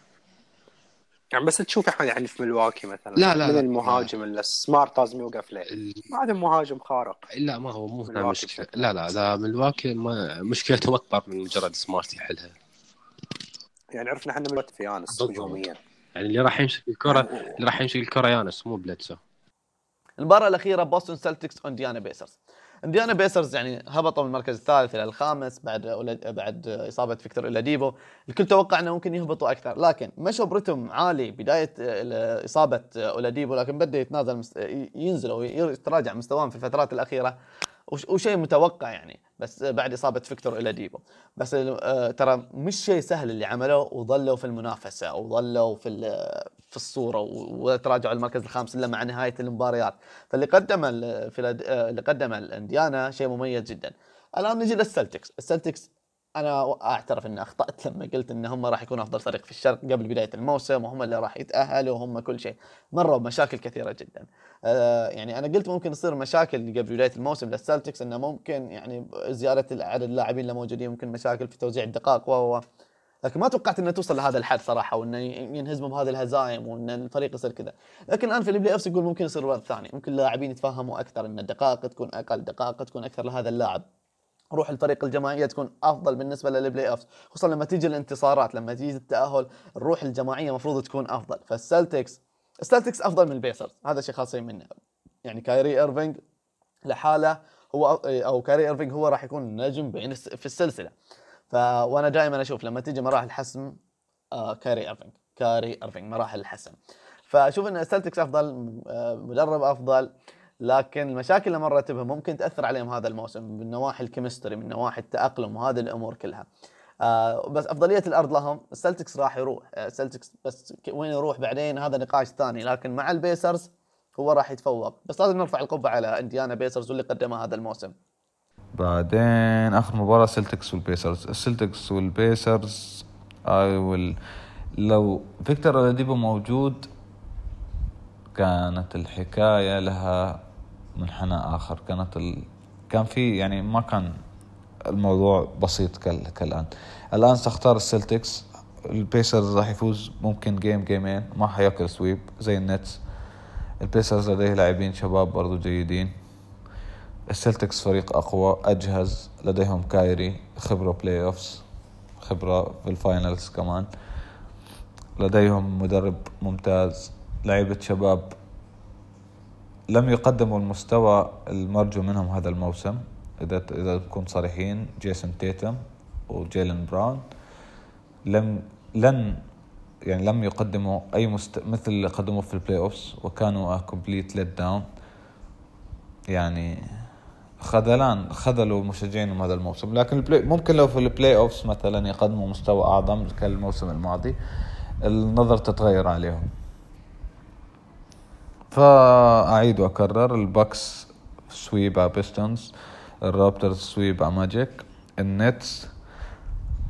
يعني بس تشوف إحنا يعني في ملواكي مثلا لا، لا، من لا. المهاجم اللي سمارت لازم يوقف له ال- ما عاد مهاجم خارق لا ما هو مو هنا مشكله لا لا لا ملواكي ما مشكلته اكبر من مجرد سمارت يحلها يعني عرفنا إحنا ملواكي في يانس. هجوميا يعني اللي راح يمسك الكره اللي راح يمسك الكرة يانس مو بليدسو المباراة الأخيرة بوستون سلتكس انديانا بيسرز. انديانا بيسرز يعني هبطوا من المركز الثالث إلى الخامس بعد بعد إصابة فيكتور إلاديبو، الكل توقع أنه ممكن يهبطوا أكثر، لكن مشوا برتم عالي بداية إصابة أولاديبو لكن بدأ يتنازل. ينزل أو يتراجع مستواهم في الفترات الأخيرة وش- وشيء متوقع يعني بس بعد إصابة فيكتور إلاديبو، بس آه، ترى مش شيء سهل اللي عملوه وظلوا في المنافسة وظلوا في في الصورة و- وتراجعوا المركز الخامس إلا مع نهاية المباريات. فاللي قدم ال- فيلاد- آه، اللي قدمه الإنديانا شيء مميز جدا. الآن نجي للسلتكس، السلتكس أنا أعترف إني أخطأت لما قلت إن هم راح يكونوا أفضل فريق في الشرق قبل بداية الموسم وهم اللي راح يتأهلوا وهم كل شيء. مروا بمشاكل كثيرة جدا. آه يعني أنا قلت ممكن تصير مشاكل قبل بداية الموسم للسلتكس إنه ممكن يعني زيادة عدد اللاعبين اللي موجودين ممكن مشاكل في توزيع الدقائق و لكن ما توقعت إنها توصل لهذا الحد صراحة وإنه ينهزموا بهذه الهزائم وإن الفريق يصير كذا لكن الآن في ال playoffs يقول ممكن يصير الوضع الثاني ممكن اللاعبين يتفاهموا أكثر إن الدقائق تكون أقل دقائق تكون أكثر لهذا اللاعب روح الفريق الجماعية تكون أفضل بالنسبة لل playoffs خصوصا لما تيجي الانتصارات لما تيجي التأهل الروح الجماعية المفروض تكون أفضل. فالسلتكس السلتكس أفضل من البيسرز هذا شيء خالصين منه. يعني كايري إيرفينج لحاله هو أو كايري إيرفينج هو راح يكون نجم بين في السلسلة. ف وأنا دائما أشوف لما تيجي مراحل الحسم آه كاري إيرفينج كاري إيرفينج مراحل الحسم فأشوف إن السلتكس أفضل آه مدرب أفضل لكن المشاكل اللي مرت بها ممكن تأثر عليهم هذا الموسم من نواحي ال chemistry من نواحي التأقلم وهذه الأمور كلها. آه بس أفضلية الأرض لهم السلتكس راح يروح. آه، السلتكس بس وين يروح بعدين؟ هذا نقاش ثاني. لكن مع البيسرز هو راح يتفوق. بس لازم نرفع القبعة على إنديانا بيسرز واللي قدمه هذا الموسم. بعدين آخر مباراة سلتكس والبيسرز. السلتكس والبيسرز اي well لو فيكتور أولاديبو موجود كانت الحكاية لها منحنى آخر. كانت ال... كان في يعني ما كان الموضوع بسيط كال... كالآن. الآن سأختار السلتكس. البيسرز راح يفوز. ممكن game game ين ما حيأكل sweep زي النتس. البيسرز لديه لاعبين شباب برضو جيدين. السلتكس فريق أقوى. أجهز. لديهم كايري. خبرة playoffs خبرة في ال finals كمان. لديهم مدرب ممتاز. لعيبة شباب لم يقدموا المستوى المرجو منهم هذا الموسم. إذا إذا نكون صريحين جيسون تيتم وجيلن براون لم لن يعني لم يقدموا أي مست... مثل اللي قدموه في ال playoffs وكانوا complete let down يعني خذلان خذلوا مشجعينهم هذا الموسم. لكن ال play ممكن لو في ال playoffs مثلا يقدموا مستوى أعظم كالموسم الماضي النظر تتغير عليهم. فأعيد وأكرر. البكس sweep على بيستونز الرابترز sweep على ماجيك النتس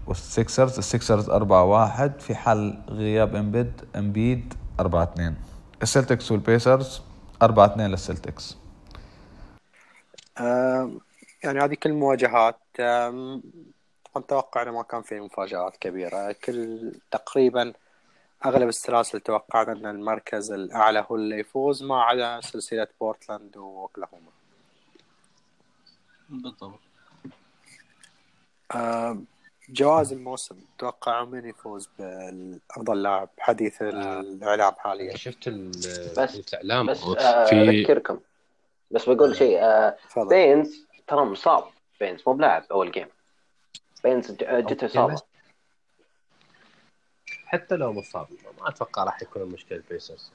والسكسرز السكسرز 4 1 في حال غياب إمبيد إمبيد 4 2 السلتكس والبيسرز 4 2 للسلتكس. يعني هذه كل المواجهات أتوقع إنه ما كان في مفاجآت كبيرة. كل تقريبا أغلب السلاسل توقعنا أن المركز الأعلى هو اللي يفوز ما عدا سلسلة بورتلاند وأوكلاهوما. بالضبط. آم، جوائز الموسم توقعوا من يفوز بافضل لاعب؟ حديث الإعلام حاليا. شفت ال- بس- الاعلام بس في آه، أذكركم. بس بقول شيء آه، بينز ترى مصاب. بينز مو بلاعب أول game بينز جته إصابة. حتى لو مصاب ما أتوقع راح يكون المشكلة البيسرز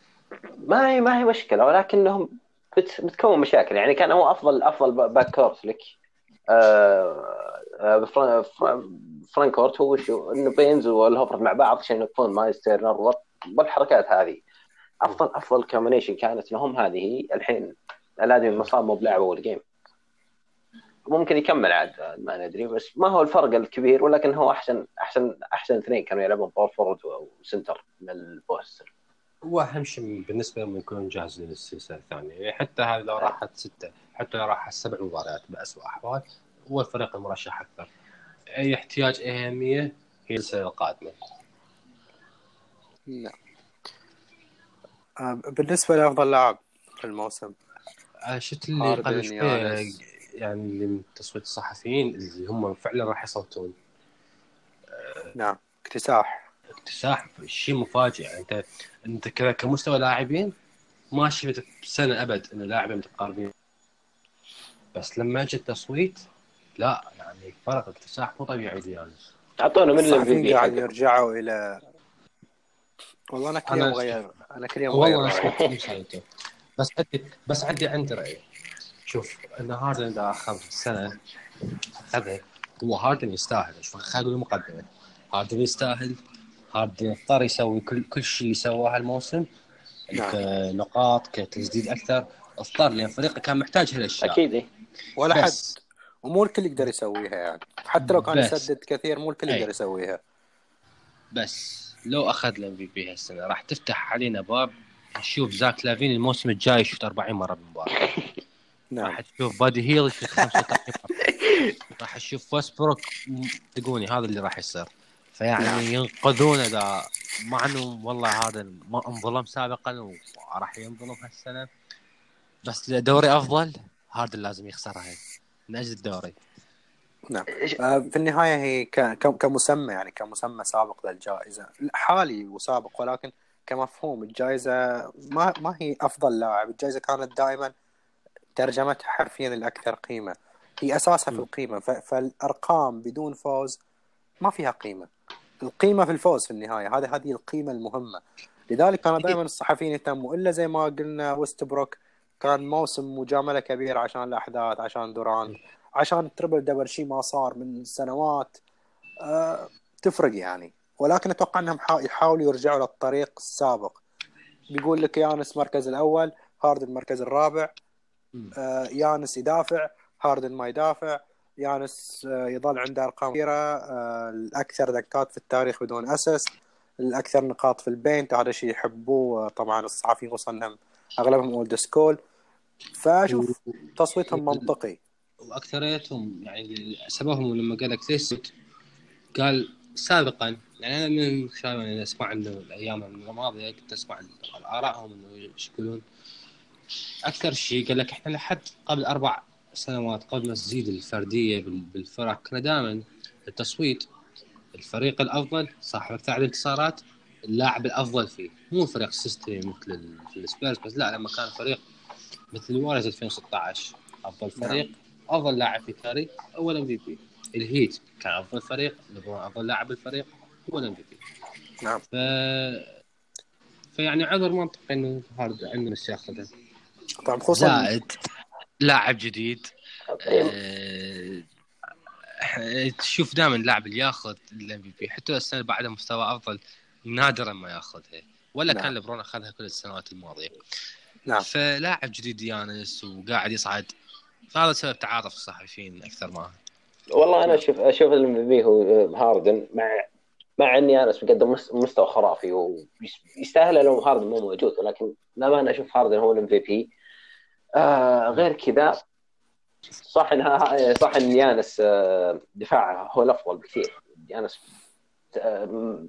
ما هي ما هي مشكلة ولكنهم بت- بتكون مشاكل. يعني كان هو افضل أفضل با- back court لك. آه، آه، fron- fron- front court هو شو إنه بينز وال هورفورد مع بعض عشان يكون مايلز تيرنر وال- والحركات هذه. افضل أفضل combination كانت لهم هذه الحين. الادمي مصاب مو بلاعب اول game ممكن يكمل عاد ما ندري بس ما هو الفرق الكبير ولكن هو أحسن أحسن أحسن اثنين كانوا يلعبون power forward و center من البوسطن هو أهم شيء بالنسبة لهم يكون جاهز للسلسلة الثانية. يعني حتى هذه لو راحت ستة حتى لو راحت سبع مباريات باسوء الاحوال هو الفريق المرشح أكثر. أي احتياج أي أهمية هي السنة القادمة. نعم. آه، بالنسبة لأفضل لاعب في الموسم آه، شفت اللي قبل شوي. يعني اللي من تصويت الصحفيين اللي هم فعلا راح يصوتون. نعم اكتساح. اكتساح شيء مفاجئ. يعني انت أنت كذا كمستوى لاعبين ما شفت بسنة أبد انه لاعبين متقاربين. بس لما اجى التصويت لا يعني فرق اكتساح مو طبيعي ديانس أعطونا من الام بي قاعد يرجعوا إلى والله أنا كل يوم أنا- غير أنا كل يوم غير والله بس عندي بس عندي عندي رأي. شوف إن هاردن إذا أخذ سنة اخذها هو هاردن يستاهل شوف خلينا نقول مقدمة هاردن يستاهل هاردن اضطر يسوي كل كل شيء سواه هالموسم نعم. كنقاط كتسديد أكثر اضطر لأن فريقه كان محتاج هالأشياء أكيد إيه. ولا حد ومو الكل يقدر يسويها يعني حتى لو كان. يسدد كثير مو الكل. يقدر يسويها بس لو أخذ ال MVP هالسنة راح تفتح علينا باب نشوف زاك لافين الموسم الجاي يشوت 40 مرة بالمباراة نعم. راح تشوف بادي هيل يشوت 35 مره راح تشوف ويستبروك تقوني هذا اللي راح يصير. فيعني ينقذون إذا مع انه والله هذا ما انظلم سابقا وراح ينظلم هالسنة. بس دوري أفضل هاردن لازم يخسرها هاي من أجل الدوري. نعم. آه، في النهاية هي ك- ك- كمسمى يعني كمسمى سابق للجائزة. حالي وسابق ولكن كمفهوم الجائزة ما ما هي أفضل لاعب. الجائزة كانت دائما ترجمتها حرفيا الاكثر قيمة. هي أساسها في القيمة. فالأرقام بدون فوز ما فيها قيمة. القيمة في الفوز في النهاية هذه هذه القيمة المهمة. لذلك كانوا دائما الصحفيين يهتموا إلا زي ما قلنا ويستبروك كان موسم مجاملة كبير عشان الأحداث عشان دوران عشان تربل دبل شيء ما صار من سنوات. آه تفرق يعني. ولكن أتوقع إنهم حا- يحاولوا يرجعوا للطريق السابق. بيقول لك يانس المركز الأول هاردن المركز الرابع. آه يانس يدافع هاردن ما يدافع يانس آه يظل عنده أرقام كثيرة آه الأكثر دنكات في التاريخ بدون أسس الأكثر نقاط في ال paint هذا شيء يحبوه طبعا الصحفيين إنهم أغلبهم old school. فأشوف تصويتهم منطقي. وأكثريتهم يعني سببهم لما قال لك ليش قال سابقا يعني أنا من خلال يعني أسمع إنه الأيام الماضية كنت أسمع ارائهم إنه إيش يقولون. أكثر شيء قال لك إحنا لحد قبل أربع سنوات قبل ما تزيد الفردية بال- بالفرق كنا دائما التصويت الفريق الأفضل صاحب أكثر انتصارات اللاعب الأفضل فيه. مو فريق system مثل السبيرز بس لا لما كان فريق مثل الووريرز 2016 أفضل فريق أفضل لاعب في التاريخ هو ال MVP الهيت كان أفضل فريق ليبرون أفضل لاعب بالفريق هو ال MVP نعم. ف فيعني عذر منطقي إنه هارد عندنا الشيء ياخذها طبعا خصوصا زائد لاعب جديد. آه، تشوف دائما اللاعب اللي ياخذ ال MVP حتى السنة اللي بعدها مستوى أفضل نادرا ما ياخذها ولا نعم. كان ليبرون أخذها كل السنوات الماضية. نعم. فلاعب جديد يانس وقاعد يصعد فهذا سبب تعاطف الصحفيين أكثر ما. والله أنا أشوف أشوف ال MVP هو هاردن مع مع اني أنا مقدم مس- مستوى خرافي ويستاهل لو هاردن مو موجود ولكن لما أنا أشوف هاردن هو ال MVP آه غير كذا. صح انها صح إن يانس آه، دفاعه هو الأفضل بكثير. يانس آه، من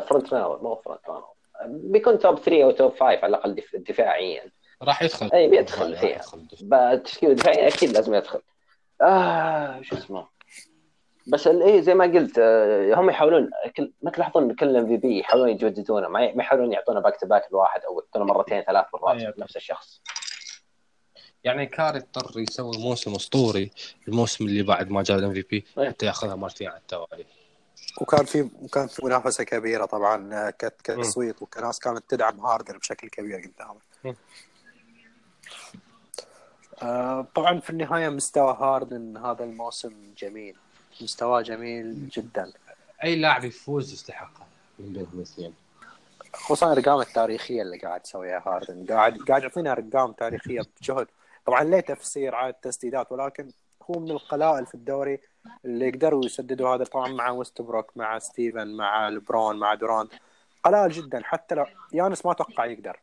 front runner مو front runner. بيكون top 3 أو top 5 على الأقل دف- دفاعيا. راح يدخل. أي، بيدخل فيها. يدخل. بتشكيله دفاعية أكيد لازم يدخل. آه شو اسمه. بس إيه زي ما قلت هم يحاولون كل ما تلاحظون إن كل MVP يحاولون يجددونه؟ ما يحاولون يعطونا back to back الواحد أو يعطونا مرتين ثلاث مرات أيوة. نفس الشخص. يعني كاري اضطر يسوي موسم اسطوري الموسم اللي بعد ما جاب ال MVP أي. حتى ياخذها مرتين على التوالي. وكان في وكان في منافسة كبيرة طبعا كتصويت وكناس كانت تدعم هاردن بشكل كبير قدامه. آه، طبعا في النهاية مستوى هاردن هذا الموسم جميل. مستواه جميل جدا. أي لاعب يفوز يستحقها من بين الاثنين. خصوصا الأرقام التاريخية اللي قاعد يسويها هاردن. قاعد قاعد يعطينا أرقام تاريخية بجهد. طبعا ليه تفسير عاد تسديدات ولكن هو من القلائل في الدوري اللي يقدروا يسددوا هذا طبعا مع ويستبروك مع ستيفن مع لبرون مع دورانت. قلائل جدا حتى لو يانس ما أتوقع يقدر.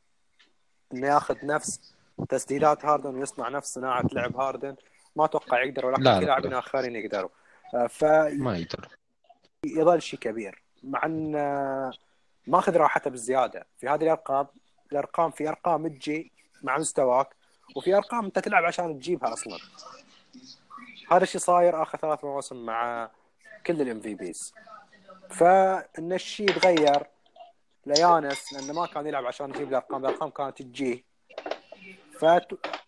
إنه ياخذ نفس تسديدات هاردن ويصنع نفس صناعة لعب هاردن ما أتوقع يقدر ولكن في لا. لاعبين آخرين يقدروا. آه، ف ما يقدر. يظل شيء كبير. مع إن آه، ماخذ راحته بالزيادة. في هذه الأرقام الأرقام في أرقام تجي مع مستواك. وفي أرقام أنت تلعب عشان تجيبها أصلا. هذا الشيء صاير آخر ثلاث مواسم مع كل ال MVPs فإن الشيء يتغير ليانس لأنه ما كان يلعب عشان يجيب الأرقام الأرقام كانت تجيه. ف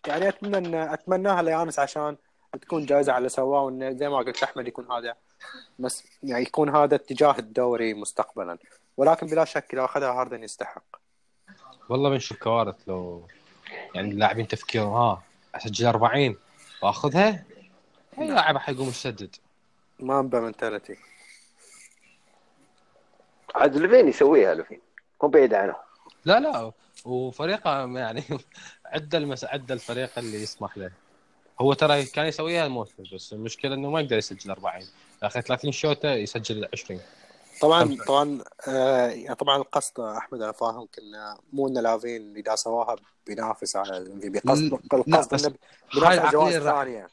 يعني أتمنى ان أتمناها ليانس عشان تكون جائزه على اللي سواه وانه زي ما قلت أحمد يكون هذا بس يعني يكون هذا اتجاه الدوري مستقبلا. ولكن بلا شك لو أخذها هاردن يستحق. والله بنشوف كوارث لو يعني اللاعبين تفكيرهم ها أسجل 40 وأخذها؟ أي لاعب حيقوم يسدد. ما بقى منتاليتي عاد لفين يسويها لفين مو بعيد عنه. لا لا وفريقه يعني عدى المس... عدى الفريق اللي يسمح له. هو ترى كان يسويها الموسم بس المشكلة إنه ما يقدر يسجل 40 اخر 30 شوطه يسجل 20 طبعا. طبعا آه يعني طبعا القصد أحمد أنا فاهم كنا مو ان لافين إذا سواها بينافس على الام في بي. قصد القصد إنه بينافس على جوائز ثانية.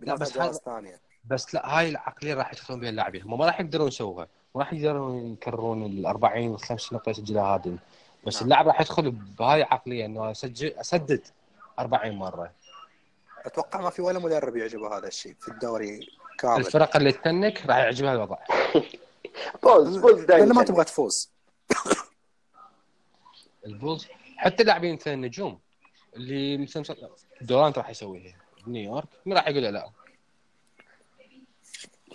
بينافس جوائز ثانية. بس لا هاي العقلية راح يدخلون بها اللاعبين. هم ما راح يقدرون يسووها. ما راح يقدرون يكررون ال 40 وال 50 نقطة يسجلها هادن بس نعم. اللاعب راح يدخل بهاي العقلية إنه اسجل أسدد 40 مرة. أتوقع ما في ولا مدرب يعجبه هذا الشيء في الدوري كامل. الفرق اللي tank راح يعجبها الوضع. بولز بولز لأن دائما ما تبغى تفوز. البولز حتى اللاعبين مثل النجوم اللي مثل دورانت راح يسويها. بنيويورك مين راح يقول له لا؟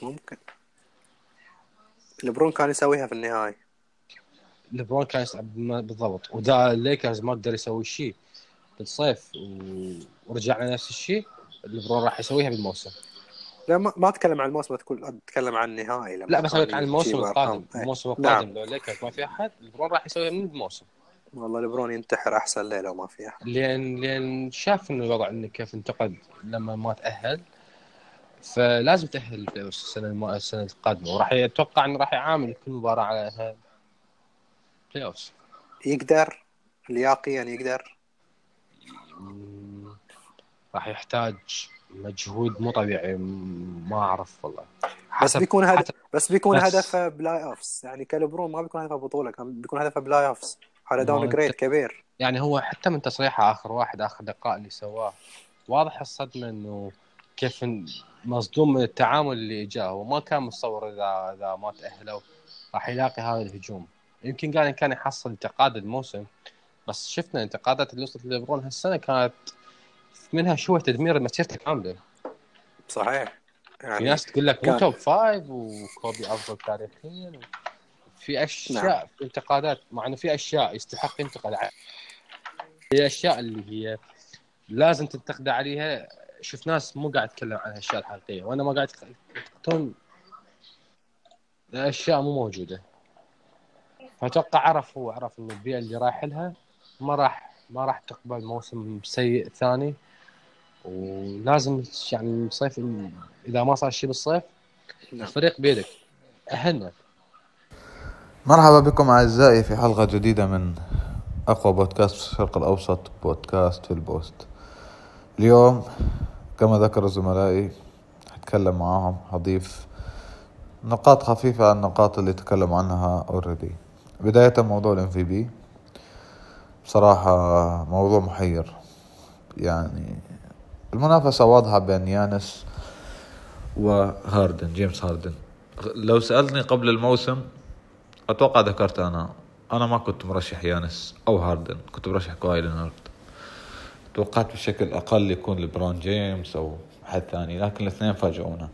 ممكن. لبرون كان يسويها في النهاية. ليبرون كان يلعب بالضبط. ودا الليكرز ما قدر يسوي شيء بالصيف ورجعنا نفس الشيء ليبرون راح يسويها بالموسم. لا ما, ما أتكلم عن الموسم تقول أتكلم عن النهائي لا بس عن الموسم القادم. إيه. الموسم نعم. القادم لو الليكرز ما في أحد ليبرون راح يسويها من الموسم والله لبرون ينتحر أحسن ليه لو ما في أحد. لأن لأن شاف إنه الوضع إنه كيف انتقد لما ما تأهل. فلازم تأهل السنة الم... السنة القادمة. وراح يتوقع إنه راح يعامل كل مباراة على انها play off يقدر؟ لياقيا يقدر؟ راح يحتاج مجهود مو طبيعي ما أعرف والله. بس بيكون هدف بس بيكون بس- هدفه playoffs يعني كليبرون ما بيكون هدفه بطولة كان بيكون هدفه playoffs هذا ما downgrade كبير. يعني هو حتى من تصريحه آخر واحد آخر لقاء اللي سواه واضح الصدمة إنه كيف مصدوم من التعامل اللي جاء. هو ما كان متصور اذا إذا ما تأهلوا راح يلاقي هذا الهجوم. يمكن قال إن كان يحصل انتقاد الموسم بس شفنا انتقادات اللي وصلت ليبرون هالسنة كانت منها شوية تدمير مسيرته كامله صحيح. في يعني ناس تقول لك كان- مو top five وكوبي أفضل تاريخيا. في أشياء نعم. في انتقادات مع إنه في أشياء يستحق ينتقد عليها هي أشياء اللي هي لازم تنتقد عليها. شفت ناس مو قاعد تتكلم عن الاشياء الحقيقية وأنا ما قاعد ينتقدون اشياء مو موجودة. فأتوقع عرف هو عرف إنه البيئة اللي رايح لها ما راح ما راح تقبل موسم سيء ثاني. ولازم يعني الصيف إذا ما صار شيء بالصيف نعم. الفريق بيدك. أهلنا. مرحبا بكم أعزائي في حلقة جديدة من أقوى بودكاست في الشرق الأوسط بودكاست في البوست. اليوم كما ذكر زملائي هتكلم معاهم هضيف نقاط خفيفة عن النقاط اللي تكلموا عنها already بداية موضوع ال MVP بصراحة موضوع محير. يعني المنافسة واضحة بين يانس وهاردن جيمس هاردن. لو سألتني قبل الموسم أتوقع ذكرت أنا. أنا ما كنت مرشح يانس أو هاردن كنت مرشح كواي لينارد توقعت بشكل أقل يكون لبرون جيمس أو حد ثاني لكن الاثنين فاجئونا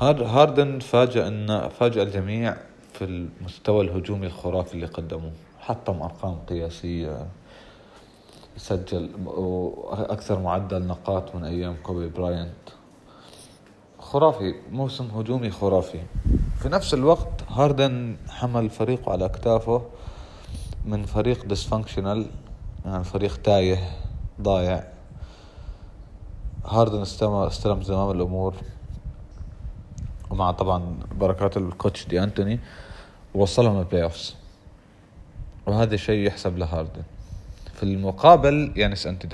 هار- هاردن فاجأ فاجأ الجميع في المستوى الهجومي الخرافي اللي قدموه. حطم أرقام قياسية. سجل أكثر معدل نقاط من أيام كوبي براينت. خرافي موسم هجومي خرافي. في نفس الوقت هاردن حمل فريقه على اكتافه من فريق dysfunctional يعني فريق تايه ضايع. هاردن استلم زمام الأمور. ومع طبعا بركات ال coach دي أنتوني ووصلهم ال playoffs وهذا شيء يحسب لهاردن في المقابل يانس انتي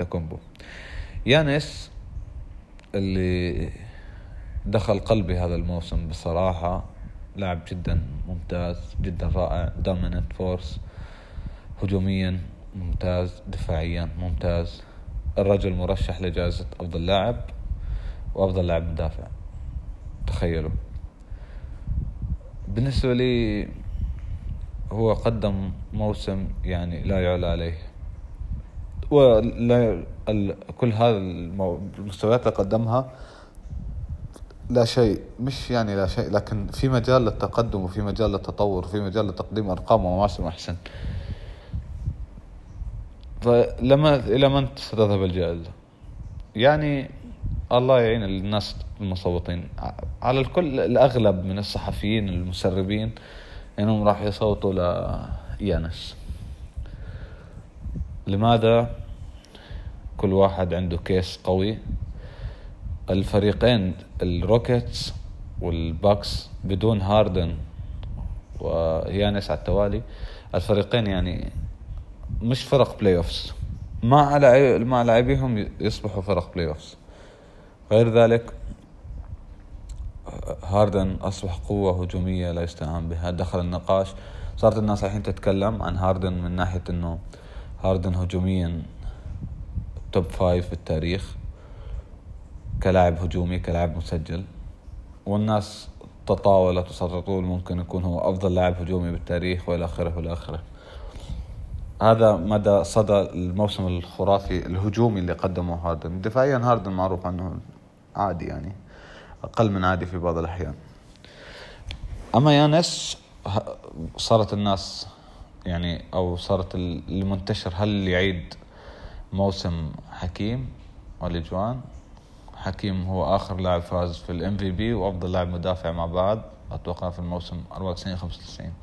يانس اللي دخل قلبي هذا الموسم بصراحة لاعب جدا ممتاز جدا رائع dominant force هجوميا ممتاز دفاعيا ممتاز. الرجل مرشح لجائزة أفضل لاعب وأفضل لاعب مدافع. تخيلوا. بالنسبة لي هو قدم موسم يعني لا يعلى عليه. ولا ال... كل هذا المستويات اللي قدمها لا شيء مش يعني لا شيء لكن في مجال للتقدم وفي مجال للتطور وفي مجال لتقديم أرقام ومواسم أحسن. فلما إلى من ستذهب الجائزة؟ يعني الله يعين الناس المصوتين. على الكل الأغلب من الصحفيين المسربين إنهم راح يصوتوا ليانس لماذا كل واحد عنده case قوي؟ الفريقين الروكيتس والباكس بدون هاردن ويانس على التوالي. الفريقين يعني مش فرق playoffs مع مع لاعبيهم يصبحوا فرق playoffs غير ذلك هاردن أصبح قوة هجومية لا يستهان بها. دخل النقاش. صارت الناس الحين تتكلم عن هاردن من ناحية إنه هاردن هجوميا top five في التاريخ كلاعب هجومي كلاعب مسجل. والناس تطاولت وصارت تقول ممكن يكون هو أفضل لاعب هجومي بالتاريخ وإلى آخره وإلى آخره. هذا مدى صدى الموسم الخرافي الهجومي اللي قدمه هاردن. دفاعيا هاردن معروف عنه عادي يعني. أقل من عادي في بعض الأحيان. أما يانس صارت الناس يعني أو صارت المنتشر هل يعيد موسم حكيم أولاجوان حكيم هو آخر لاعب فاز في ال MVP وأفضل لاعب مدافع مع بعض أتوقع في الموسم 94 95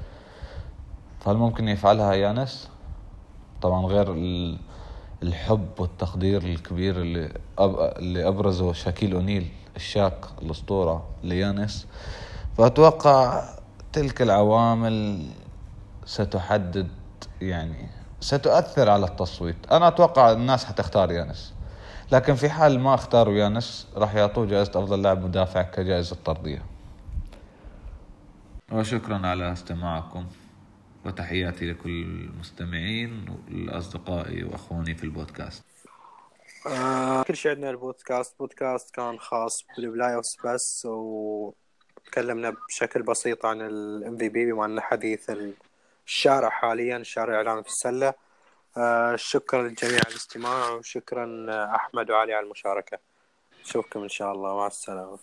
فهل ممكن يفعلها يانس؟ طبعا غير الحب والتقدير الكبير اللي اللي أبرزه شاكيل أونيل. الشاك الأسطورة ليانس فأتوقع تلك العوامل ستحدد يعني ستؤثر على التصويت. أنا أتوقع الناس حتختار يانس لكن في حال ما اختاروا يانس راح يعطوه جائزة أفضل لاعب مدافع كجائزة ترضية. وشكرا على استماعكم. وتحياتي لكل المستمعين ولأصدقائي وأخواني في البودكاست. كل شيء عندنا البودكاست بودكاست كان خاص بال playoff بس وتكلمنا بشكل بسيط عن ال MVP بما أنه حديث الشارع حاليا الشارع الاعلامي في السلة. آه شكرا للجميع على الاستماع وشكرا أحمد وعلي على المشاركة. نشوفكم إن شاء الله. مع السلامة.